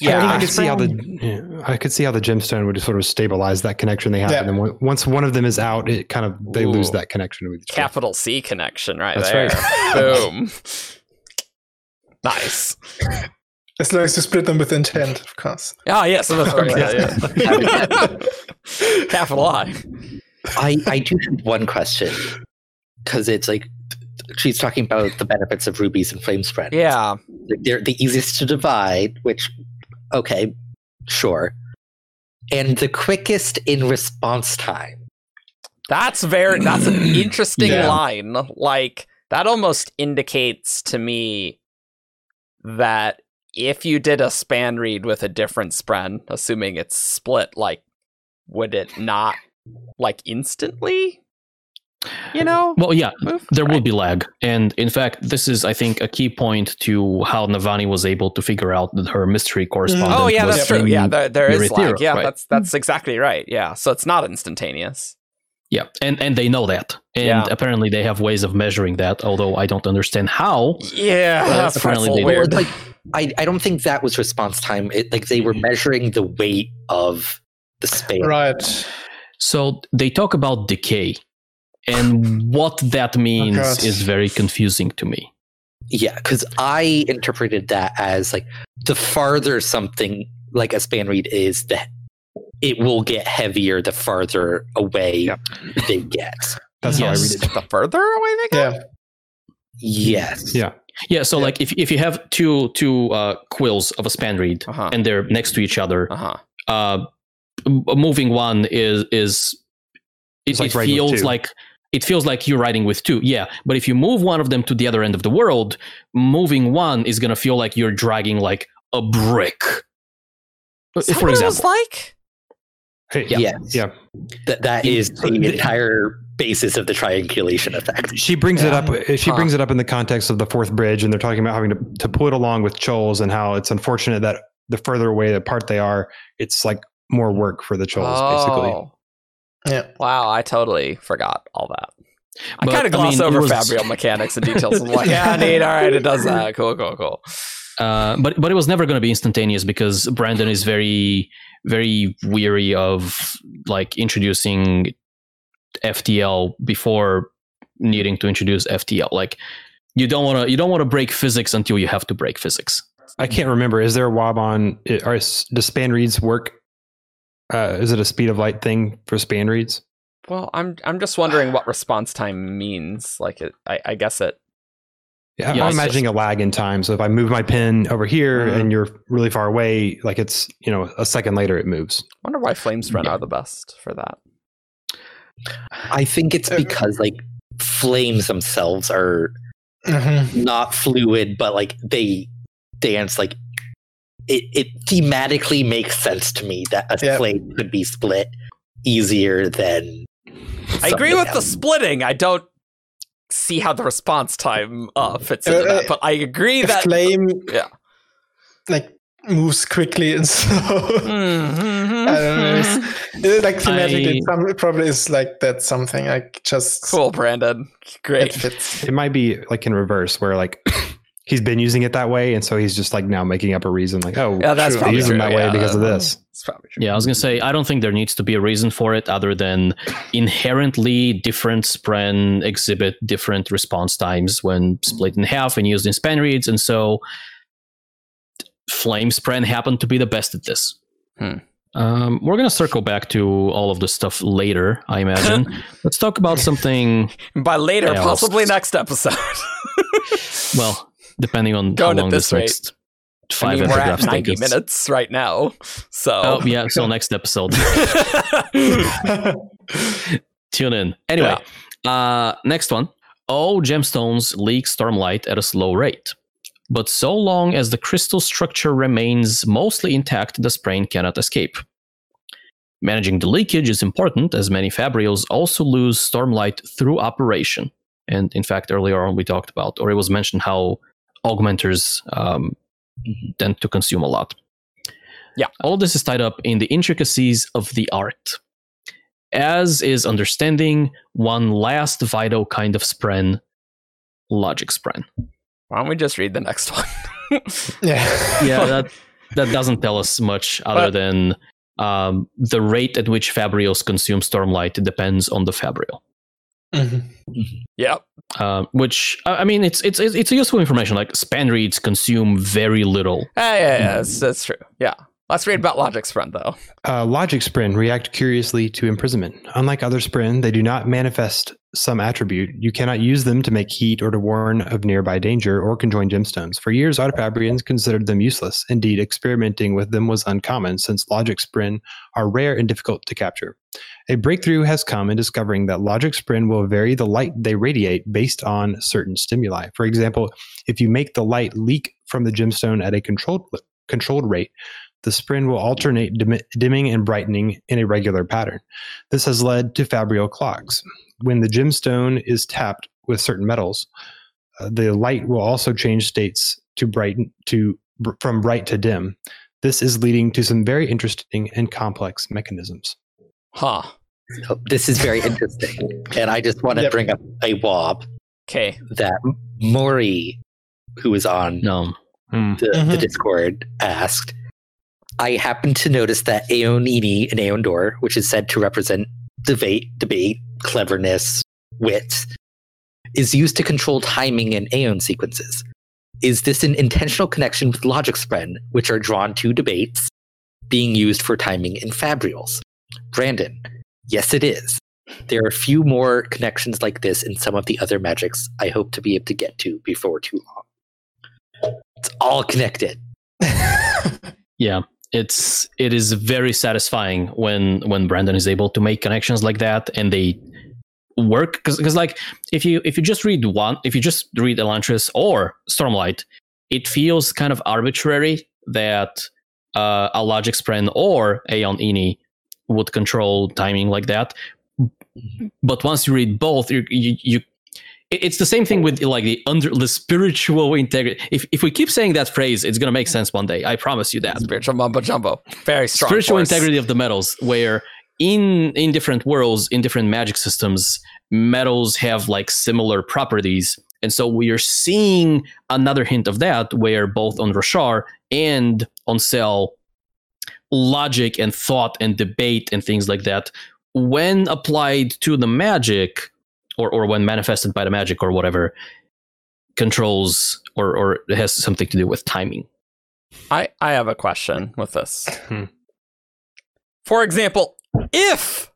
Yeah,
I,
yeah.
I could see how the yeah, I could see how the gemstone would sort of stabilize that connection they have,
Yeah.
and then once one of them is out, it kind of they lose that connection with each other.
Capital C connection right
That's
there.
right.
Boom. Nice.
As long as you split them with intent, of course.
Oh yes, of course. Yeah, yeah. Capital I.
I I do have one question because it's like she's talking about the benefits of rubies and flame spren.
Yeah.
they're the easiest to divide, which, okay, sure. And the quickest in response time.
That's very that's an interesting
Yeah.
line. Like that almost indicates to me that if you did a spanreed with a different spren, assuming it's split, like would it not like instantly? You know?
Well, yeah,
move?
there will be lag. And in fact, this is, I think, a key point to how Navani was able to figure out that her mystery correspondent.
Oh yeah, that's true. Yeah, there, there is
Urithiru,
lag. Yeah,
right.
that's that's exactly right. Yeah, so it's not instantaneous.
Yeah, and and they know that, and
Yeah.
apparently they have ways of measuring that. Although I don't understand how.
Yeah, that's
apparently
apparently
they
weird.
Like, I, I don't think that was response time. It, like they were mm. measuring the weight of the space.
Right.
So they talk about decay, and what that means oh,
God.
is very confusing to me.
Yeah, because I interpreted that as like the farther something like a spanreed is, the it will get heavier the farther away
Yep.
they get.
That's how I read it.
the further away they get.
Yeah.
Yes.
Yeah.
Yeah, so
Yeah.
like if if you have two two uh, quills of a spanreed
Uh-huh.
and they're next to each other,
Uh-huh.
uh, moving one is is it,
like
it feels like it feels like you're riding with two. Yeah, but if you move one of them to the other end of the world, moving one is gonna feel like you're dragging like a brick.
Is that
For
what it
example,
was like?
Hey,
Yeah.
Yes.
Yeah.
That that is the
The-
entire basis of the triangulation effect.
She brings it up. She
Huh.
brings it up in the context of the fourth bridge, and they're talking about having to, to pull it along with chulls, and how it's unfortunate that the further away apart they are, it's like more work for the chulls, basically.
Oh.
Yeah.
Wow, I totally forgot all that. I kind of
I
gloss
mean,
over
was-
Fabrial mechanics and details. I'm like, yeah, neat. All right, it does that. Cool, cool, cool.
Uh, but but it was never going to be instantaneous because Brandon is very very weary of like introducing FTL before needing to introduce FTL. Like you don't want to you don't want to break physics until you have to break physics.
I can't remember. Is there a wob on? Are does spanreeds work? Uh, is it a speed of light thing for spanreeds?
Well, I'm I'm just wondering what response time means. Like, it, I, I guess it.
Yeah,
Yeah,
I'm
it's
imagining a lag in time. So if I move my pin over here
Mhm.
and you're really far away, like it's you know a second later it moves.
I Wonder why flames run
Yeah.
are the best for that.
I think it's
Uh,
because like flames themselves are
Mhm.
not fluid, but like they dance like it, it thematically makes sense to me that a
Yeah.
flame could be split easier than
I agree
something
with the splitting. I don't see how the response time uh, fits
Uh,
into
uh,
that, but I agree
A
that.
flame,
yeah.
like moves quickly and so.
Mhm.
I don't know. It's, it's like thematically,
I-
it some- it probably is like that something like just
Cool, Brandon.
it
Great.
fits.
It might be like in reverse, where like he's been using it that way, and so he's just like now making up a reason, like oh,
Yeah, that's
sure,
probably
he's using
true.
that way
yeah,
because of this.
It's probably true.
Yeah, I was gonna say I don't think there needs to be a reason for it other than inherently different spren exhibit different response times when split in half and used in spanreeds, and so Flame Spren happened to be the best at this.
Hmm.
Um, we're gonna circle back to all of this stuff later, I imagine. Let's talk about something.
By later,
Yeah, well,
possibly next episode.
Well, depending on
Going
how long
this
this, next
I
five
mean, we're at
epigraphs take
90
us.
minutes right now. So.
Oh yeah, so next episode. Tune in. Anyway, uh, next one. All gemstones leak stormlight at a slow rate. But so long as the crystal structure remains mostly intact, the spren cannot escape. Managing the leakage is important, as many fabrials also lose stormlight through operation. And in fact, earlier on we talked about, or it was mentioned how augmenters um, tend to consume a lot.
Yeah.
All this is tied up in the intricacies of the art. As is understanding one last vital kind of spren, logic spren.
Why don't we just read the next one?
yeah.
Yeah, that that doesn't tell us much other
But-
than um, the rate at which fabrials consume stormlight depends on the fabrial.
Mhm.
yep.
Uh, which I I mean, it's it's it's it's useful information. Like spanreeds consume very little.
Yeah, yeah, yeah. That's, that's true. Yeah. Let's read about Logic Spren, though.
Uh, logic Spren react curiously to imprisonment. Unlike other Spren, they do not manifest some attribute. You cannot use them to make heat or to warn of nearby danger or conjoin gemstones. For years, Artifabrians considered them useless. Indeed, experimenting with them was uncommon since logic Spren are rare and difficult to capture. A breakthrough has come in discovering that logic Spren will vary the light they radiate based on certain stimuli. For example, if you make the light leak from the gemstone at a controlled controlled rate, the spren will alternate dim- dimming and brightening in a regular pattern. This has led to fabrial clocks. When the gemstone is tapped with certain metals, uh, the light will also change states to brighten to br- from bright to dim. This is leading to some very interesting and complex mechanisms.
Huh.
So this is very interesting. and I just want to
Yep.
bring up a wob
Okay.
that Maury, who was on
No,
the, the
Mhm.
Discord, asked. I happened to notice that Aeon Ini and Aeon Dor, which is said to represent debate, debate, cleverness, wit, is used to control timing in Aeon sequences. Is this an intentional connection with logic spren, which are drawn to debates being used for timing in fabrials? Brandon, yes, it is. There are a few more connections like this in some of the other magics I hope to be able to get to before too long. It's all connected.
yeah, it's it is very satisfying when when Brandon is able to make connections like that and they work because like if you if you just read one if you just read Elantris or Stormlight, it feels kind of arbitrary that uh, a Logic Spren or Aeon Ini would control timing like that. But once you read both, you you, you it's the same thing with like the under the spiritual integrity. If if we keep saying that phrase, it's gonna make sense one day. I promise you that
Spiritual mumbo jumbo. Very strong.
spiritual
force.
integrity of the metals where in in different worlds in different magic systems metals have like similar properties. And so we are seeing another hint of that where both on Roshar and on Sel, logic and thought and debate and things like that, when applied to the magic or, or when manifested by the magic or whatever, controls or, or has something to do with timing.
I, I have a question with this.
Hmm.
For example, if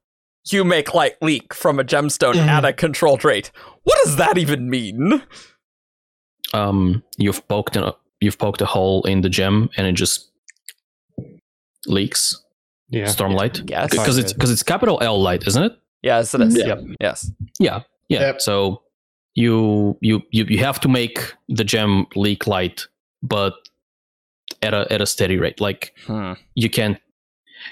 you make light leak from a gemstone at a controlled rate, what does that even mean?
Um, you've poked a you've poked a hole in the gem and it just leaks
Yeah.
stormlight
Yes.
because it's because it's capital L light, isn't it?
Yes, it is.
Yeah.
Yep. Yes.
Yeah, yeah.
Yep.
So you you you you have to make the gem leak light, but at a at a steady rate. Like
Hmm.
you can't.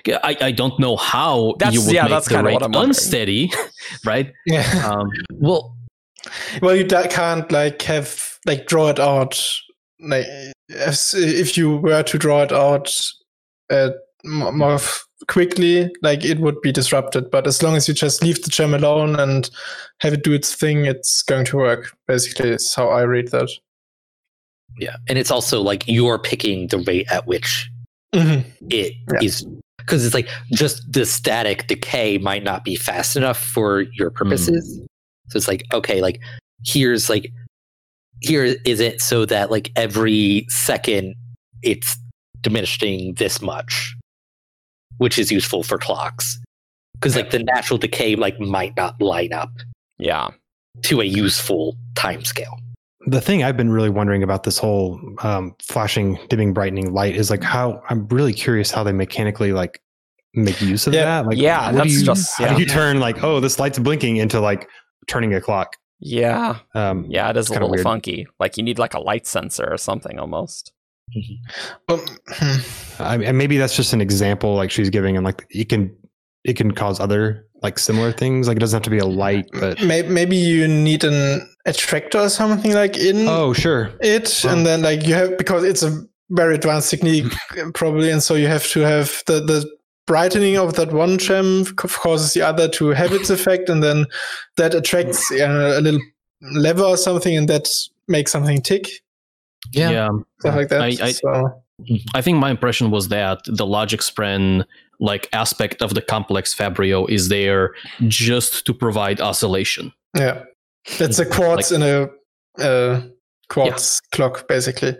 I, I don't know how
That's-
you would
yeah,
make
that's
the
kinda
rate
what I'm wondering.
unsteady, right?
Yeah.
Um, well,
well, you can't like have like draw it out. Like if you were to draw it out uh, more, more f- quickly, like it would be disrupted. But as long as you just leave the gem alone and have it do its thing, it's going to work. Basically, is how I read that.
Yeah, and it's also like you're picking the rate at which
Mhm.
it is
Yeah.
because it's like just the static decay might not be fast enough for your purposes. So it's like okay, like here's like here is it so that like every second it's diminishing this much, which is useful for clocks because like the natural decay like might not line up
Yeah.
to a useful time scale.
The thing I've been really wondering about this whole um, flashing, dimming, brightening light is like how I'm really curious how they mechanically like make use of
Yeah.
that. Like,
Yeah, that's
you,
just-
how do you turn like, oh, this light's blinking into like turning a clock?
Yeah.
Um,
Yeah. It is a
kinda
little
weird.
funky. Like you need like a light sensor or something almost.
Um, hmm.
I mean, and maybe that's just an example like she's giving, and like it can it can cause other like similar things. Like it doesn't have to be a light, but
May- maybe you need an attractor or something like in
oh, sure,
it
Wow.
and then like you have because it's a very advanced technique probably and so you have to have the the brightening of that one gem causes the other to have its effect and then that attracts uh, a little lever or something and that makes something tick
yeah.
stuff like that
I- I-
so
I think my impression was that the logic spren like aspect of the complex Fabrial is there just to provide oscillation.
yeah it's a quartz in a uh, quartz clock basically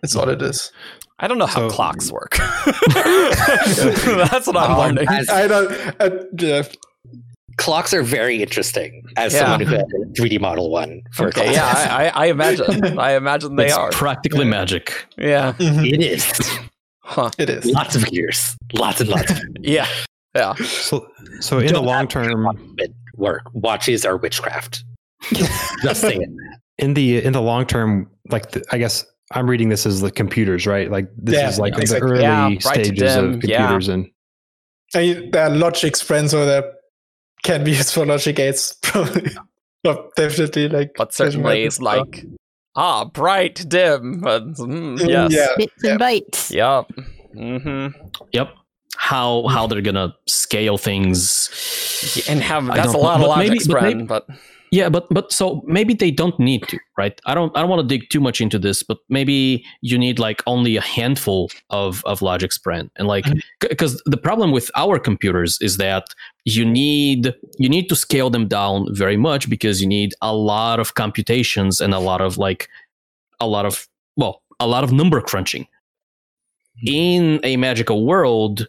that's all it is
I don't know how
So-
clocks work. That's what I'm
Um,
learning.
as-
i don't uh, yeah.
Clocks are very interesting as
Yeah.
someone who had a 3D model one for
Okay,
clocks.
yeah, I, I, I imagine. I imagine they
it's
are.
practically
Yeah.
magic.
Yeah.
Mhm.
It is.
Huh.
it is
Lots of gears. Lots and lots of
Yeah. Yeah.
so so in the
Don't
long term,
work. Watches are witchcraft. Just saying.
in the in the long term, like the, I guess I'm reading this as the computers, right? Like this
Yeah,
is like
exactly.
the early
Yeah,
stages
dim,
of
yeah.
computers, and
I mean, there are logic sprints or there can be used for logic gates, probably. Well, definitely, like.
But certainly it's
like.
like, ah, bright, dim. But, mm,
Mm,
yes.
yeah.
Bits and bytes.
Yep. Mm-hmm.
Yep. How how they're gonna scale things.
And have that's a
don't-
lot of logic
maybe- but
spread,
maybe-
but
Yeah, but but so maybe they don't need to, right? I don't I don't want to dig too much into this, but maybe you need like only a handful of of logic spren, and like because the problem with our computers is that you need you need to scale them down very much because you need a lot of computations and a lot of like a lot of well a lot of number crunching. Hmm. In a magical world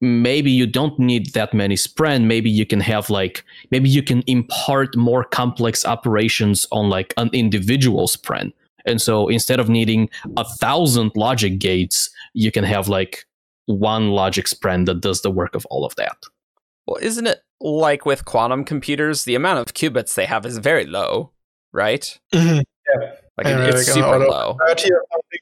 maybe you don't need that many spren maybe you can have like maybe you can impart more complex operations on like an individual spren and so instead of needing a thousand logic gates you can have like one logic spren that does the work of all of that
well, isn't it like with quantum computers, the amount of qubits they have is very low, right?
Mhm.
Like
Yeah,
it-
like
it's
an
super low.
30 or something.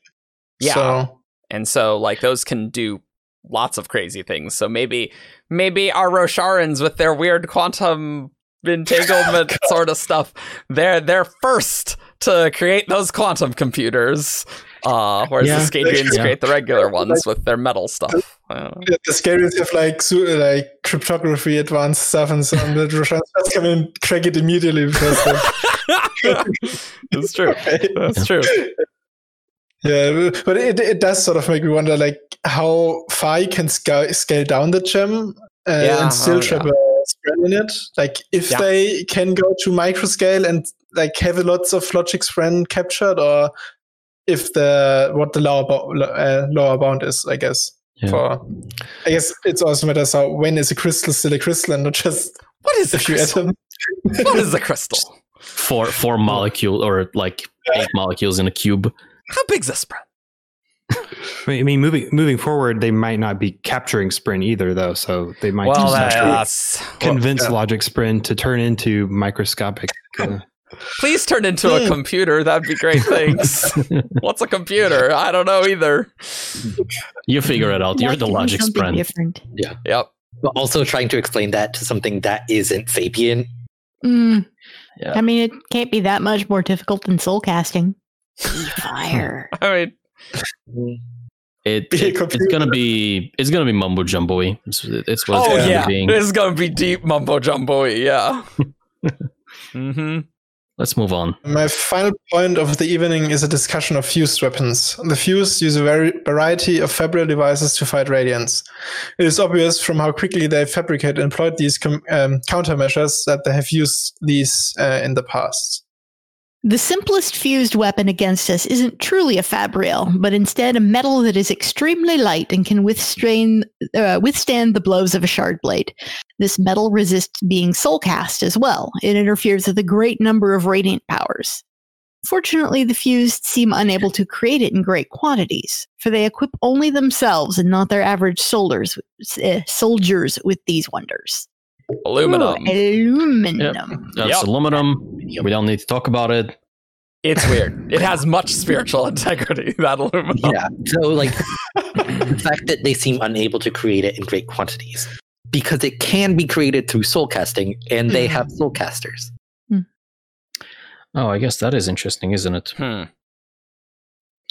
Yeah.
So,
And so like those can do lots of crazy things. So maybe maybe our Rosharans with their weird quantum entanglement sort of stuff, they're they're first to create those quantum computers. Uh, whereas
Yeah.
the Scadrians
Yeah.
create the regular ones with their metal stuff. I don't know.
The, the scariest have like su- like cryptography, advanced stuff, and so on. The transfers come in, crack it immediately because the,
That's true. That's true.
yeah, but it it does sort of make me wonder like how far you can scale scale down the gem uh,
Yeah,
and still
oh,
trap a spren in it. Like if
Yeah.
they can go to microscale and like have lots of logic spren captured, or if the what the lower bo- uh, lower bound is, I guess.
Yeah.
For I guess it's also matters how when is a crystal still a crystal and not just
What is
a few
crystal?
atoms.
What is a crystal?
Four four molecule or like eight molecules in a cube.
How big's this spren?
I mean, moving moving forward, they might not be capturing Spren either, though. So they might
Well,
just
that,
have to
that's
convince
yeah.
Logic Spren to turn into microscopic. Uh,
please turn into a
Hmm.
computer. That'd be great. Thanks. What's a computer? I don't know either.
You figure it out. You're
Might
the
be
logic
something
sprint.
Different.
Yep.
But also trying to explain that to something that isn't Sapien.
Mm.
Yeah.
I mean, it can't be that much more difficult than soul casting. Fire.
I mean,
It, it- it's gonna be it's gonna be mumbo jumbo It's, it's what it's
oh
gonna
yeah,
be being.
this is gonna be deep mumbo jumbo. Yeah. mm-hmm.
Let's move on.
My final point of the evening is a discussion of fused weapons. The fused use a variety of fabrial devices to fight Radiants. It is obvious from how quickly they fabricate and employed these com- um, countermeasures that they have used these uh, in the past.
The simplest fused weapon against us isn't truly a fabrial, but instead a metal that is extremely light and can withstand, uh, withstand the blows of a shard blade. This metal resists being soul cast as well. It interferes with a great number of radiant powers. Fortunately, the fused seem unable to create it in great quantities, for they equip only themselves and not their average soldiers, uh, soldiers with these wonders.
Aluminum.
Ooh, aluminum.
That's
Yep.
aluminum. We don't need to talk about it.
It's weird. It has much spiritual integrity. That aluminum.
Yeah. So like the fact that they seem unable to create it in great quantities. Because it can be created through soul casting, and they
Mhm.
have soul casters.
Oh, I guess that is interesting, isn't it?
Hmm.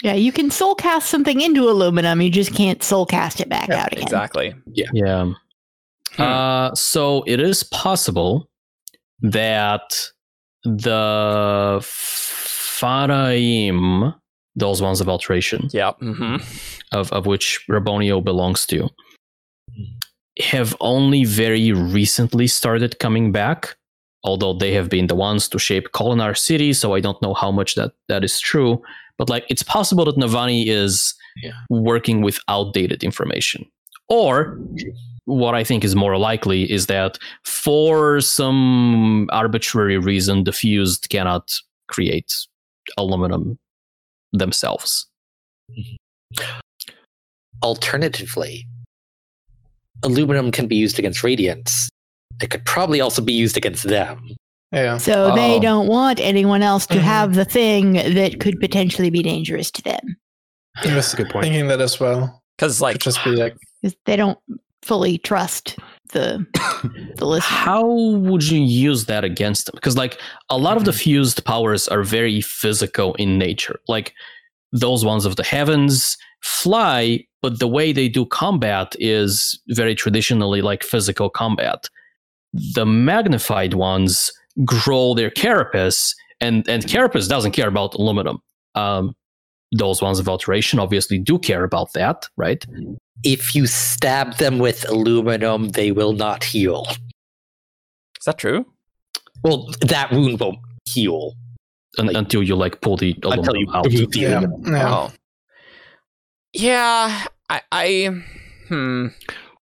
Yeah, you can soul cast something into aluminum, you just can't soul cast it back
Yeah,
out again.
Exactly.
Yeah. Yeah.
Hmm.
Uh, so it is possible that the Faraim, those ones of alteration,
yeah, Mm-hmm.
of, of which Raboniel belongs to, have only very recently started coming back. Although they have been the ones to shape Kholinar City, so I don't know how much that, that is true. But like, it's possible that Navani is
Yeah.
working with outdated information, or what I think is more likely is that for some arbitrary reason, the fused cannot create aluminum themselves.
Alternatively, aluminum can be used against Radiants. It could probably also be used against them.
Yeah.
So
Oh.
they don't want anyone else to
Mhm.
have the thing that could potentially be dangerous to them.
I was
Good point.
thinking that as well.
Because like
Could just be like
They don't fully trust the the listener.
How would you use that against them? Because like a lot of the fused powers are very physical in nature. Like those ones of the heavens fly, but the way they do combat is very traditionally like physical combat. The magnified ones grow their carapace, and and carapace doesn't care about aluminum. Um, those ones of alteration obviously do care about that, right?
If you stab them with aluminum, they will not heal.
is that true?
Well, that wound won't heal
Un-
Like-
until you like pull the
until
aluminum
you
out.
the
yeah,
aluminum.
yeah.
Oh. Yeah. I. I hmm.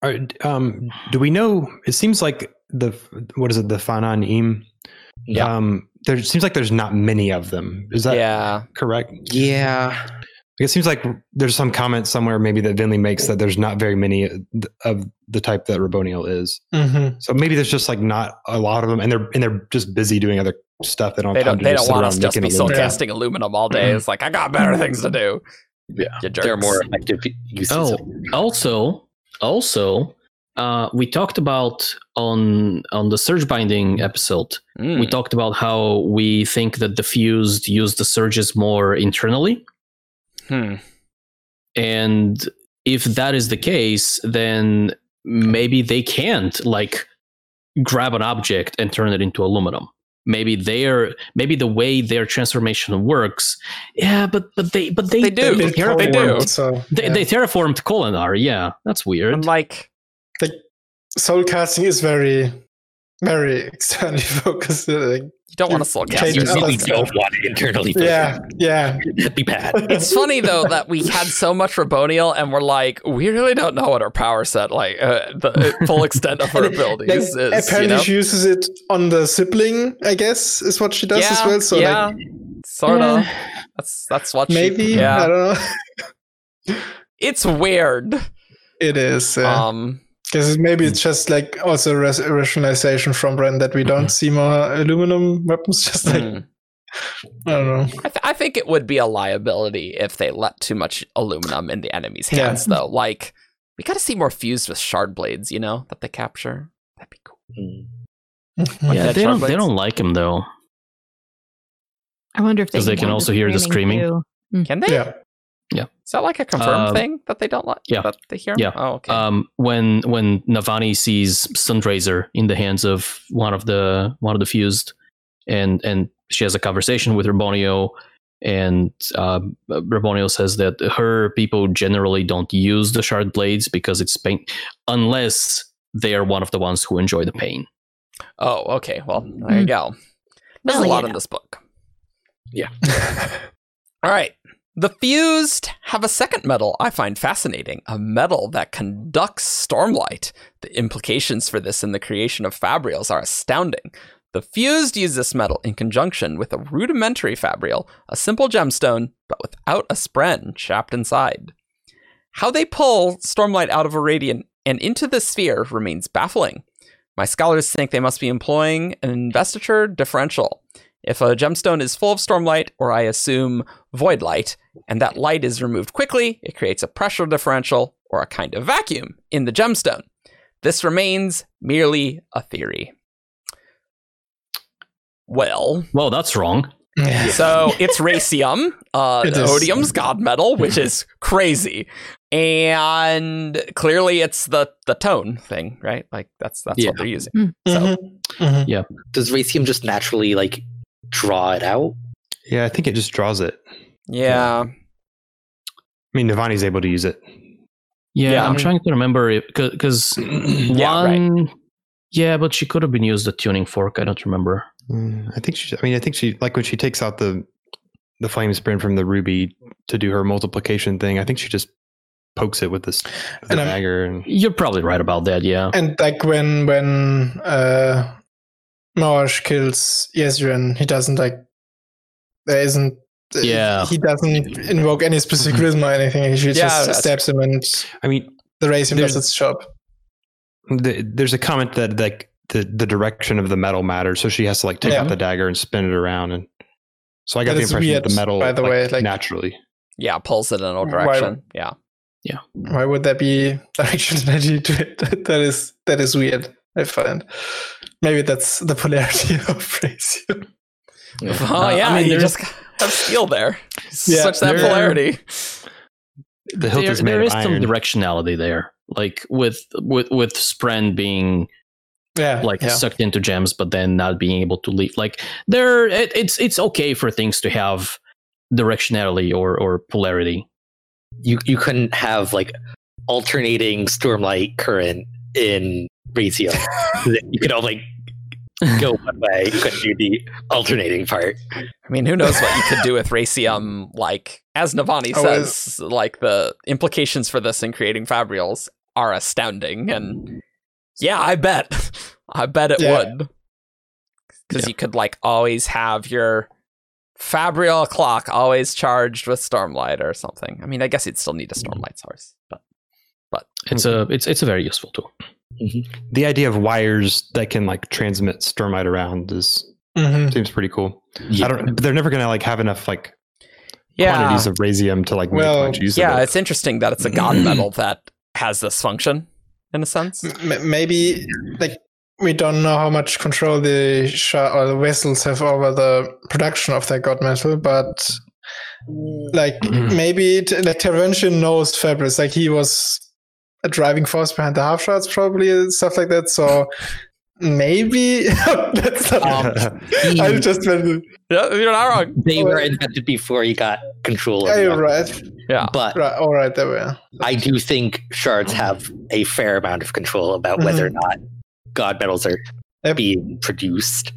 Are, um, do we know? It seems like the what is it? The Fanan Im.
Yeah.
Um, there seems like there's not many of them. Is that
yeah.
correct?
Yeah.
It seems like there's some comment somewhere maybe that Venli makes that there's not very many of the type that Raboniel is.
hmm
So maybe there's just like not a lot of them, and they're and they're just busy doing other stuff. They don't.
They don't. They
just
don't
sit
want us just
making
be soul
aluminum.
casting aluminum all day. It's like I got better things to do.
Yeah.
You jerks.
There are more effective uses.
Oh, also, also, uh, we talked about on on the surge binding episode.
Mm.
We talked about how we think that the fused use the surges more internally.
Hmm.
And if that is the case, then maybe they can't like grab an object and turn it into aluminum. Maybe their maybe the way their transformation works. Yeah, but but they but they
They do.
They,
They
They do.
terraformed, So,
they,
yeah.
they terraformed Kholinar. Yeah, that's weird.
And like,
soul casting is very, very externally focused. Like,
you don't want to soul cast
Change
You
it
yourself.
up.
really don't want it internally.
yeah, yeah.
That'd be bad.
It's funny though that we had so much Raboniel and we're like, we really don't know what our power set, like uh, the full extent of her
Like,
abilities is.
apparently,
you know?
she uses it on the sibling. I guess is what she does
yeah,
as well. So
yeah,
like,
sort of.
Uh,
That's that's what
maybe
She, yeah,
I don't know.
it's weird.
It is. Uh,
Um,
Because maybe it's just like also a rationalization from Bren that we don't see more aluminum weapons. Just like
hmm.
I don't know.
I, th- I think it would be a liability if they let too much aluminum in the enemy's
Yeah.
hands, though. Like, we got to see more fused with shard blades, you know, that they capture. That'd be cool.
Mm.
yeah, they don't
Shardblades.
they don't like him though.
I wonder if they,
'Cause they can also hear the screaming.
too.
Can they?
yeah.
Is that like a confirmed
Um,
thing that they don't like?
yeah.
That they hear?
Yeah.
Oh, okay.
Um, when when Navani sees Sunraiser in the hands of one of the one of the fused, and and she has a conversation with Raboniel, and um, Raboniel says that her people generally don't use the shard blades because it's pain, unless they are one of the ones who enjoy the pain.
oh, okay. Well, there you go. There's
Well,
a lot
yeah.
in this book.
Yeah.
All right. The fused have a second metal I find fascinating a metal that conducts stormlight. The implications for this in the creation of fabrials are astounding. The fused use this metal in conjunction with a rudimentary fabrial, a simple gemstone, but without a spren chapped inside. How they pull stormlight out of a radiant and into the sphere remains baffling. My scholars think they must be employing an investiture differential. If a gemstone is full of stormlight, or I assume void light, and that light is removed quickly, it creates a pressure differential or a kind of vacuum in the gemstone. This remains merely a theory. Well,
Well, that's wrong.
So it's raysium, uh,
It is.
odium's god metal, which is crazy, and clearly it's the the tone thing, right? Like that's that's
Yeah.
what they're using.
Mm.
So
Mhm. Mhm.
Does Raysium just naturally like draw it out?
Yeah, I think it just draws it.
yeah,
I mean, Navani's able to use it.
Yeah,
Yeah.
I'm trying to remember it because
Yeah, right.
one. Yeah, but she could have been used a tuning fork. I don't remember.
Mm, I think she. I mean, I think she like when she takes out the the flamespren from the ruby to do her multiplication thing. I think she just pokes it with this with
And I'm-
dagger. And
You're probably right about that. Yeah.
And like when when uh Moash kills Jezrien, he doesn't like there isn't uh,
Yeah.
he doesn't invoke any specific rhythm or anything. He
Yeah,
just
that's
stabs him and
I mean,
the racing
There's-
does its job.
the, there's a comment that like the the direction of the metal matters, so she has to like take
Yeah.
out the dagger and spin it around. And so I got
That
the impression
weird,
that the metal,
by the
like,
way, like-
naturally.
yeah, pulls it in a
Why-
direction. Yeah. Yeah.
Why would there be directionality to it? That- that is that is weird. I find maybe that's the polarity of Raysium.
Oh
Uh,
yeah,
I mean,
you just have steel there.
Yeah,
Switch that polarity.
The hilt
there,
is made
there
of
is some directionality there, like with with with Spren being
Yeah,
like
yeah.
sucked into gems, but then not being able to leave. Like there, it, it's it's okay for things to have directionality or or polarity.
You you couldn't have like alternating stormlight current in Raysium. you could only go one way. You couldn't do the alternating part.
I mean, who knows what you could do with raysium? Like, as Navani
Oh,
says, like the implications for this in creating fabrials are astounding. And yeah, I bet, I bet it
Yeah.
would, because you could like always have your fabrial clock always charged with stormlight or something. I mean, I guess you'd still need a stormlight source, but but
It's a it's it's a very useful tool. Mm-hmm.
the idea of wires that can like transmit stormlight around is
Mhm.
seems pretty cool.
Yeah.
I don't. But they're never gonna like have enough like
yeah,
quantities of raysium to like
Well,
make much use
yeah,
of it.
it's interesting that it's a god mm. metal that has this function in a sense.
M- maybe like we don't know how much control the shah or the vessels have over the production of their god metal, but like mm-hmm. maybe t- like Taravangian knows fabrials, like he was a driving force behind the half shards, probably stuff like that. So maybe that's not.
Um,
I
he-
just went.
Yeah, you're not wrong.
they were invented before he got control of
Yeah, you're right.
Yeah.
But
Right. All right. There we are.
I do think shards have a fair amount of control about whether or not god metals are
Yep.
being produced.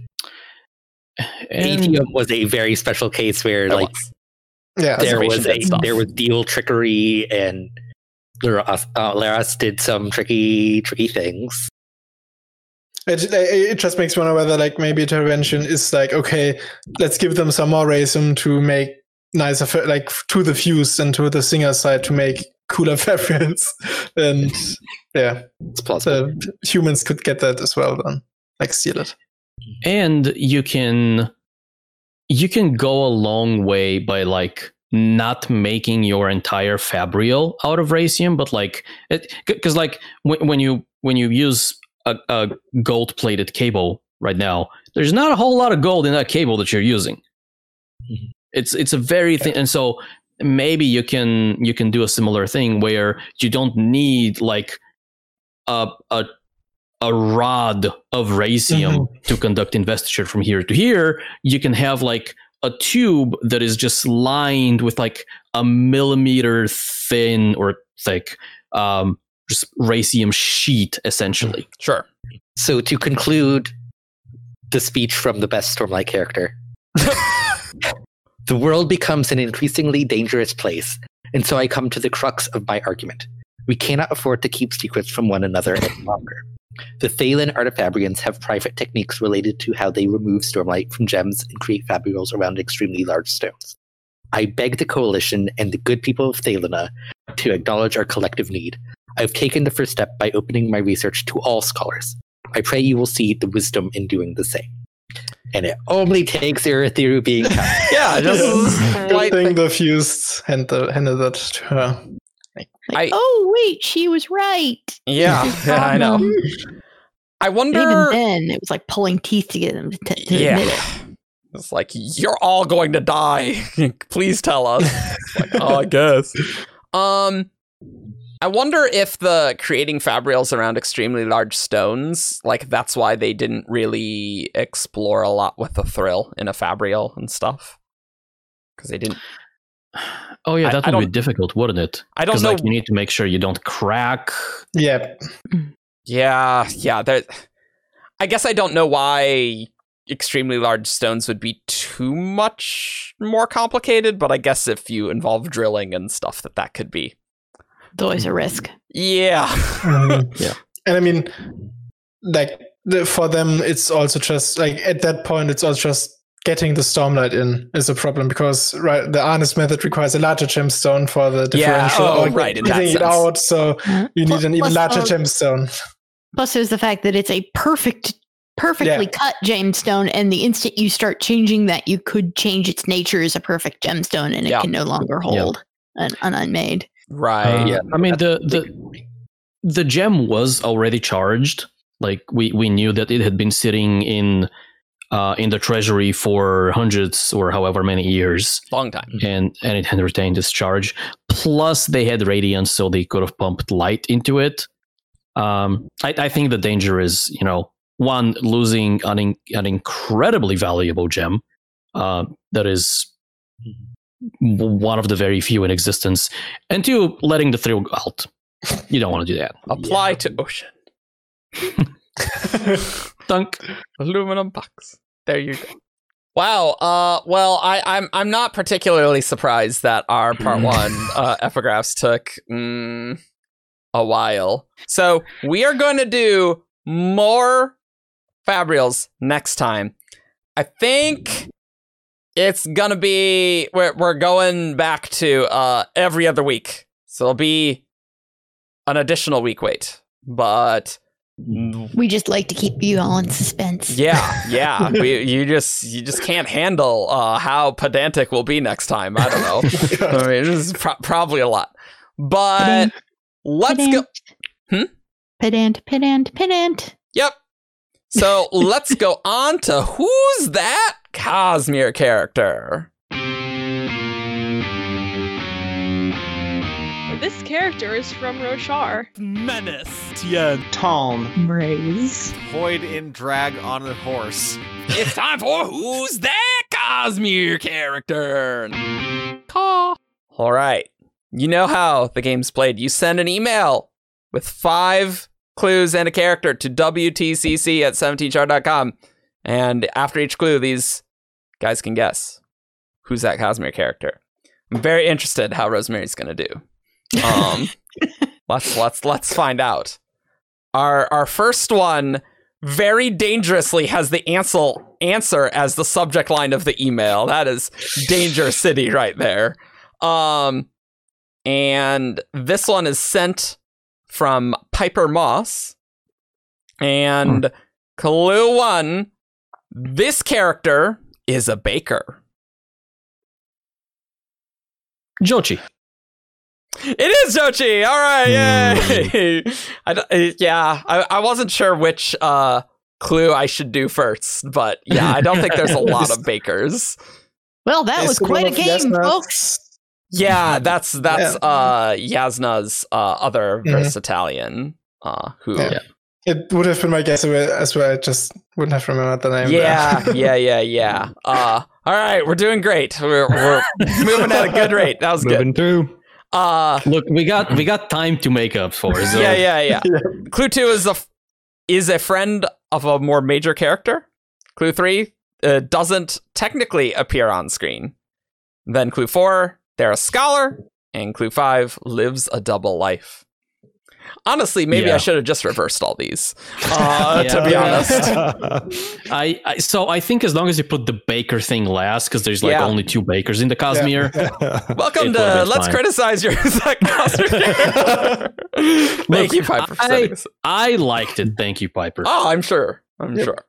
And
atium was a very special case where
It
like
was.
Yeah.
there was a,
stuff.
there was deal trickery and Leras, uh, did some tricky tricky things.
It, it just makes me wonder whether like maybe intervention is like okay, let's give them some more raysium to make nicer fa- like to the fuse and to the singer side to make cooler fabrials, and yeah,
It's possible.
the humans could get that as well then, like steal it.
and you can you can go a long way by like not making your entire fabrial out of raysium but like it because like when, when you when you use a, a gold plated cable right now there's not a whole lot of gold in that cable that you're using.
Mhm.
it's it's a very thin and so maybe you can you can do a similar thing where you don't need like a a a rod of raysium to conduct investiture from here to here, you can have like a tube that is just lined with like a millimeter thin or thick um, just raysium sheet, essentially.
Sure.
So to conclude the speech from the best Stormlight character, the world becomes an increasingly dangerous place, and so I come to the crux of my argument. We cannot afford to keep secrets from one another any longer. The Thaylen Artifabrians have private techniques related to how they remove stormlight from gems and create fabrials around extremely large stones. I beg the Coalition and the good people of Thaylenah to acknowledge our collective need. I've taken the first step by opening my research to all scholars. I pray you will see the wisdom in doing the same. And it only takes Urithiru being kind.
Yeah, just
Good
slight
thing
thing.
the fuse handed, handed that to her.
I-
oh wait, she was right.
Yeah, yeah, I know.
Problem.
I
And
wonder.
even then, it was like pulling teeth to get them to, to
yeah.
admit it.
It's like you're all going to die. Please tell us. Like, oh, I guess. Um, I wonder if the creating fabrials around extremely large stones, like that's why they didn't really explore a lot with the thrill in a fabrial and stuff. Because they didn't.
Oh yeah, that
I
would be difficult, wouldn't it?
I don't know.
like you need to make sure you don't crack.
Yeah.
Yeah, yeah. There. I guess I don't know why extremely large stones would be too much more complicated, but I guess if you involve drilling and stuff, that that could be.
It's always a risk.
Yeah.
Mhm.
Yeah.
And I mean, like the, for them, it's also just like at that point, it's also just getting the stormlight in is a problem because right, the honest method requires a larger gemstone for the differential.
Yeah, oh,
or
right, in that
getting it
sense.
out, so you need an even larger
uh,
gemstone.
Plus, there's the fact that it's a perfect, perfectly
Yeah.
cut gemstone, and the instant you start changing that, you could change its nature as a perfect gemstone, and it
Yeah.
can no longer hold an, an unmade.
Right.
Uh,
yeah,
I mean the the the gem was already charged. Like we we knew that it had been sitting in uh, in the treasury for hundreds or however many years,
Long time.
and and it had retained its charge. Plus, they had Radiants, so they could have pumped light into it. Um, I, I think the danger is, you know, one losing an in, an incredibly valuable gem uh, that is one of the very few in existence, and two, letting the thrill go out. You don't want to do that.
Apply to ocean.
Dunk.
Aluminum box. There you go. Wow. Uh. Well, I, I'm I'm not particularly surprised that our part one uh, epigraphs took mm, a while. So we are going to do more fabrials next time. I think it's gonna be we're we're going back to uh every other week. So it'll be an additional week wait. But
We just like to keep you all in suspense.
yeah, yeah. we, you just you just can't handle uh, how pedantic we'll be next time. I don't know. I mean, this is pro- probably a lot, but
Pedant,
let's go. Hmm?
Pedant, pedant, pedant.
Yep. So let's go on to who's that Cosmere character?
This character is from Roshar.
Menace. Tien.
Tom.
Braze.
Void in drag on a horse.
it's time for Who's That Cosmere Character? Caw. All right. You know how the game's played. You send an email with five clues and a character to WTCC at 17thshard.com. And after each clue, these guys can guess who's that Cosmere character. I'm very interested how Rosemary's gonna do. Um, let's let's let's find out. Our our first one very dangerously has the answer answer as the subject line of the email. That is Danger City right there. Um, and this one is sent from Piper Moss. And clue one: this character is a baker.
Jochi.
It is Jochi. All right, yay! I don't- uh, yeah, I, I wasn't sure which uh, clue I should do first, but yeah, I don't think there's a lot of bakers.
Well, that
Is
was quite a game,
Jasnah's-
folks.
Yeah, that's that's
Yeah.
uh Jasnah's uh, other
Mhm.
Veristitalian, uh, who
Yeah. It would have been my guess as well. I just wouldn't have remembered the name.
Yeah, yeah, yeah, yeah. Uh, all right, we're doing great. We're, we're moving at a good rate. That was good.
Moving through.
Uh,
Look, we got we got time to make up for. So
yeah, yeah, yeah.
Yeah.
Clue two is a f- is a friend of a more major character. Clue three uh, doesn't technically appear on screen. Then clue four, they're a scholar, and clue five lives a double life. Honestly, maybe I should have just reversed all these. Uh, To be honest,
I, I so I think as long as you put the baker thing last, because there's like
Yeah.
only two bakers in the Cosmere.
welcome to Let's
fine.
Criticize Your Zach Coster character. Thank
Look,
you, Piper, for
I- I liked it. Thank you, Piper.
Oh, I'm sure. I'm
Yep.
sure.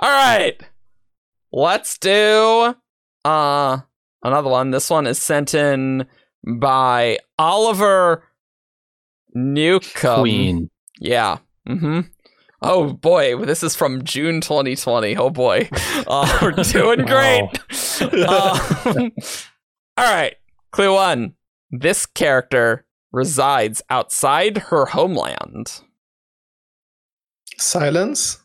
All right. Let's do uh another one. This one is sent in by Oliver Newcomb.
Queen.
Yeah. Mm-hmm. Oh boy, this is from June 2020. Oh boy. Uh, we're doing great. Um, all right. Clue one. This character resides outside her homeland.
Silence.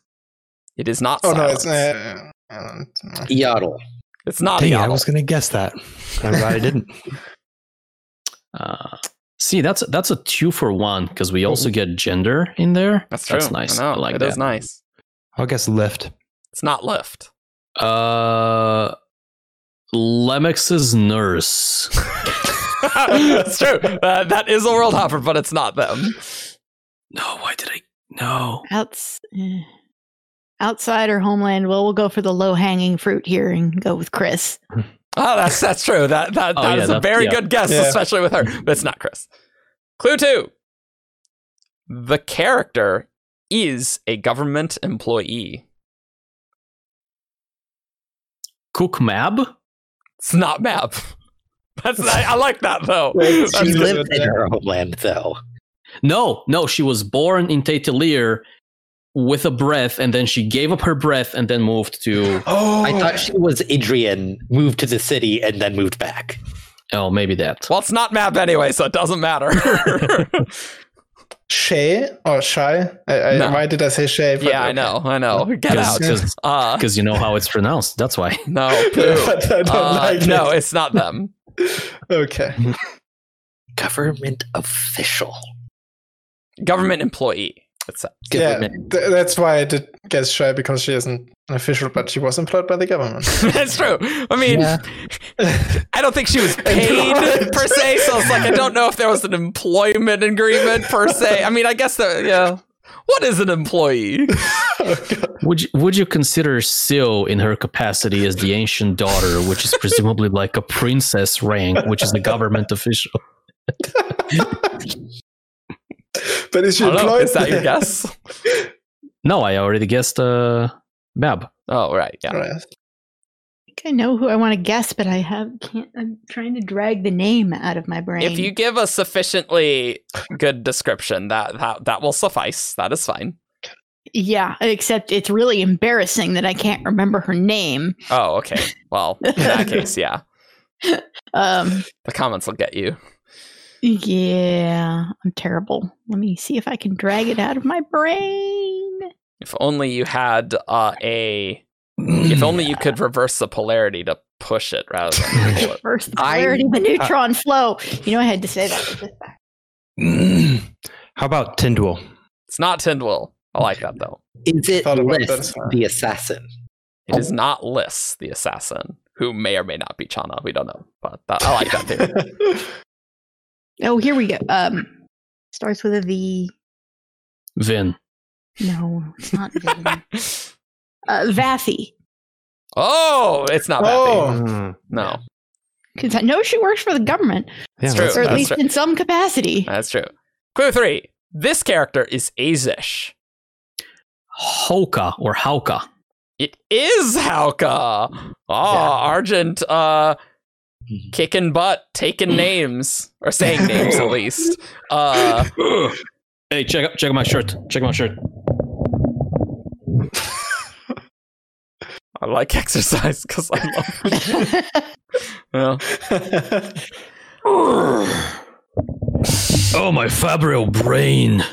It is not
Oh no, it's uh, uh,
Yaddle.
It's not
Dang,
the
I was gonna guess that. I'm glad I didn't.
Uh, see, that's that's a two for one because we also get gender in there.
That's true.
That's nice.
I, know.
I like
It
that.
is nice.
I'll guess lift.
It's not lift.
Uh, Lemex's nurse.
that's true. Uh, that is a world hopper, but it's not them.
No, why did I? No.
Outs, eh. outside or homeland. Well, we'll go for the low hanging fruit here and go with Khriss.
Oh, that's that's true. That that,
Oh,
that
yeah,
is a very
yeah.
good guess,
Yeah.
especially with her. But it's not Khriss. Clue two. The character is a government employee.
Cook Mab.
It's not Mab. That's I, I like that though.
Wait,
She lived in her homeland, though.
No, no, she was born in T'Telir with a breath, and then she gave up her breath and then moved to.
Oh,
I thought she was Idrian, moved to the city, and then moved back.
Oh, maybe that.
Well, it's not Mab anyway, so it doesn't matter.
Shay or Shy. I, I,
No.
Why did I say Shay? But
yeah, I know, I know. Get out.
Because
Uh,
you know how it's pronounced. That's why.
no.
But I don't
Uh,
like
no,
it.
it's not them.
Okay.
Government official.
Government employee. It's
Yeah,
Government.
th- that's why I did guess Shy because she isn't an official, but she was employed by the government.
That's true. I mean,
Yeah.
I don't think she was paid per se, so it's like I don't know if there was an employment agreement per se. I mean, I guess that yeah. What is an employee?
Oh,
Would you, would you consider Sil in her capacity as the ancient daughter, which is presumably like a princess rank, which is a government official?
But is she
I
employed?
Is that your guess?
No, I already guessed uh, Mab.
Oh, right. Yeah.
Right.
I think I know who I want to guess, but I have can't. I'm trying to drag the name out of my brain.
If you give a sufficiently good description, that that that will suffice. That is fine.
yeah, except it's really embarrassing that I can't remember her name.
Oh, okay. Well, in that case, yeah,
Um,
the comments will get you.
Yeah, I'm terrible. Let me see if I can drag it out of my brain.
If only you had uh, a. If only you could reverse the polarity to push it rather than pull it.
Reverse the polarity of the neutron flow. You know, I had to say that. with this back.
How about Tindwyl?
It's not Tindwyl. I like that though.
Is it
Thought about that
Lys,
as well.
the assassin?
It is not Liss, the assassin, who may or may not be Chana. We don't know, but that, I like that theory.
Oh, here we go. Um, starts with a V.
Vin.
No, it's not Vin. uh, Vaffy.
oh, it's not
Oh.
Bappy.
Mm,
No,
Because I know she works for the government,
yeah,
It's true.
or at
That's
least
right.
in some capacity.
that's true. Clue three. This character is Azish.
Hoka or Hauka.
It is Hauka. Oh, Argent uh kicking butt, taking names. Or saying names at least. Uh
Hey, check out check out my shirt. Check out my shirt.
I like exercise because I love it. Yeah.
Oh my Fabrial brain.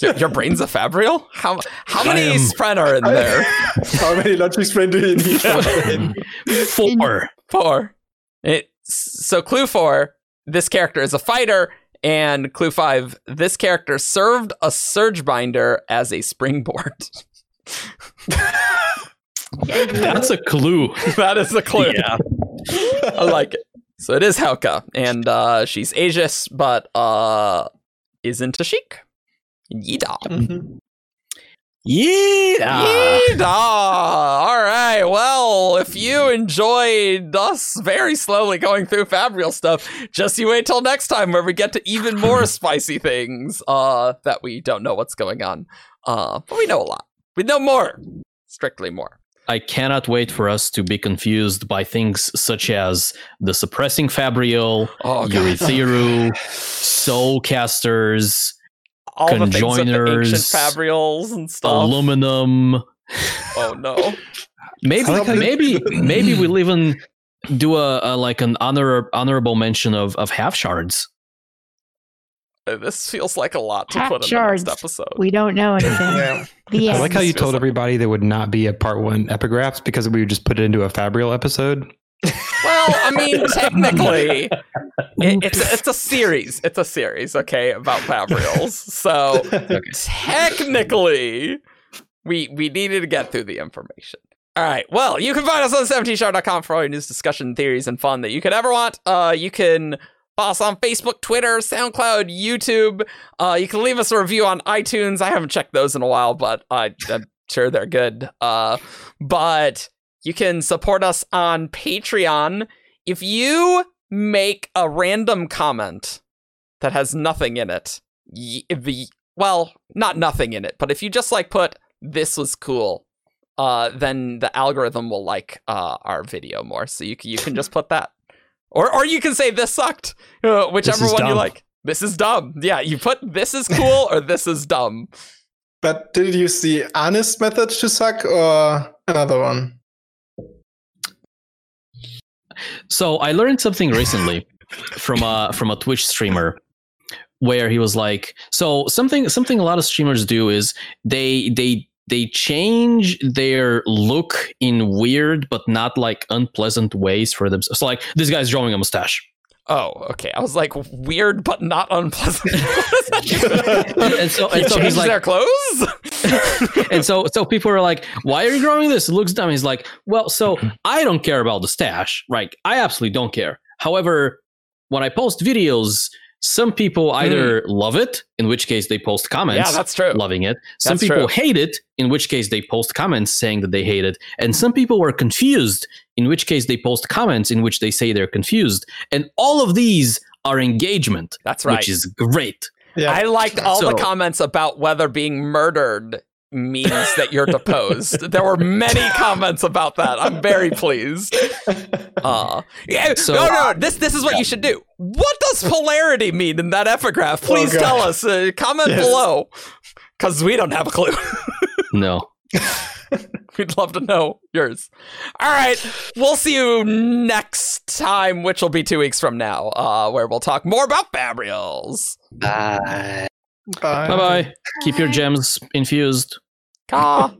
Your, your brain's a Fabrial? How how many
am-
Spren are in there?
How many logicspren do you need? for that?
Four.
Four. It so clue four, this character is a fighter, and clue five, this character served a surge binder as a springboard.
That's a clue.
that is the clue.
Yeah.
I like it. So it is Helka, and uh, she's Aegis, but uh, is into Sheik. Yida.
Mhm.
Yeah.
Yeehaw! All right. Well, if you enjoyed us very slowly going through Fabrial stuff, just you wait till next time where we get to even more spicy things uh, that we don't know what's going on. Uh, but we know a lot. We know more. Strictly more.
I cannot wait for us to be confused by things such as the suppressing Fabrial,
Oh, God.
Urithiru, soul casters,
All the things with the ancient
Conjoiners,
Fabrials and stuff.
aluminum.
oh, no.
Maybe,
I like how you-
maybe, maybe we'll even do a, a like an honor honorable mention of of half shards.
Uh, This feels like a lot to
Half
put in
shards.
the next episode.
We don't know anything.
Yeah.
I like how you told everybody there would not be a part one epigraphs because we would just put it into a Fabrial episode.
Well, I mean, technically, it, it's a, it's a series. It's a series, okay, about Fabrials. So technically, we we needed to get through the information. All right. Well, you can find us on 17shard.com for all your news, discussion, theories, and fun that you could ever want. Uh, you can follow us on Facebook, Twitter, SoundCloud, YouTube. Uh, you can leave us a review on iTunes. I haven't checked those in a while, but I, I'm sure they're good. Uh, but you can support us on Patreon. If you make a random comment that has nothing in it, the well, not nothing in it, but if you just like put this was cool, uh, then the algorithm will like uh, our video more. So you can, you can just put that, or or you can say this sucked, uh, whichever
is
one you like. This is dumb. Yeah, you put this is cool or this is dumb.
But did you use the honest method to suck or another one?
So I learned something recently from a from a Twitch streamer where he was like, so something something a lot of streamers do is they they they change their look in weird but not like unpleasant ways for themselves. So like this guy's drawing a mustache.
Oh, okay. I was like weird but not unpleasant.
And so and so he's like
their clothes.
and so so people are like, why are you growing this? It looks dumb. He's like, well, so I don't care about the stash. Right. I absolutely don't care. However, when I post videos, some people hmm. either love it, in which case they post comments
yeah, that's true.
loving it. Some
That's
people
true.
hate it, in which case they post comments saying that they hate it. And some people were confused, in which case they post comments in which they say they're confused. And all of these are engagement,
That's right.
which is great.
Yeah.
I liked all the comments about whether being murdered means that you're deposed. there were many comments about that. I'm very pleased. Uh, yeah,
So-
no, no, this this is what you should do. What does polarity mean in that epigraph? Please
Oh,
tell us. Uh, comment
Yes.
below, because we don't have a clue.
No.
We'd love to know yours. All right. We'll see you next time, which will be two weeks from now, uh, where we'll talk more about Fabrials.
Bye.
Bye.
Bye bye. Keep your gems infused.
Caw.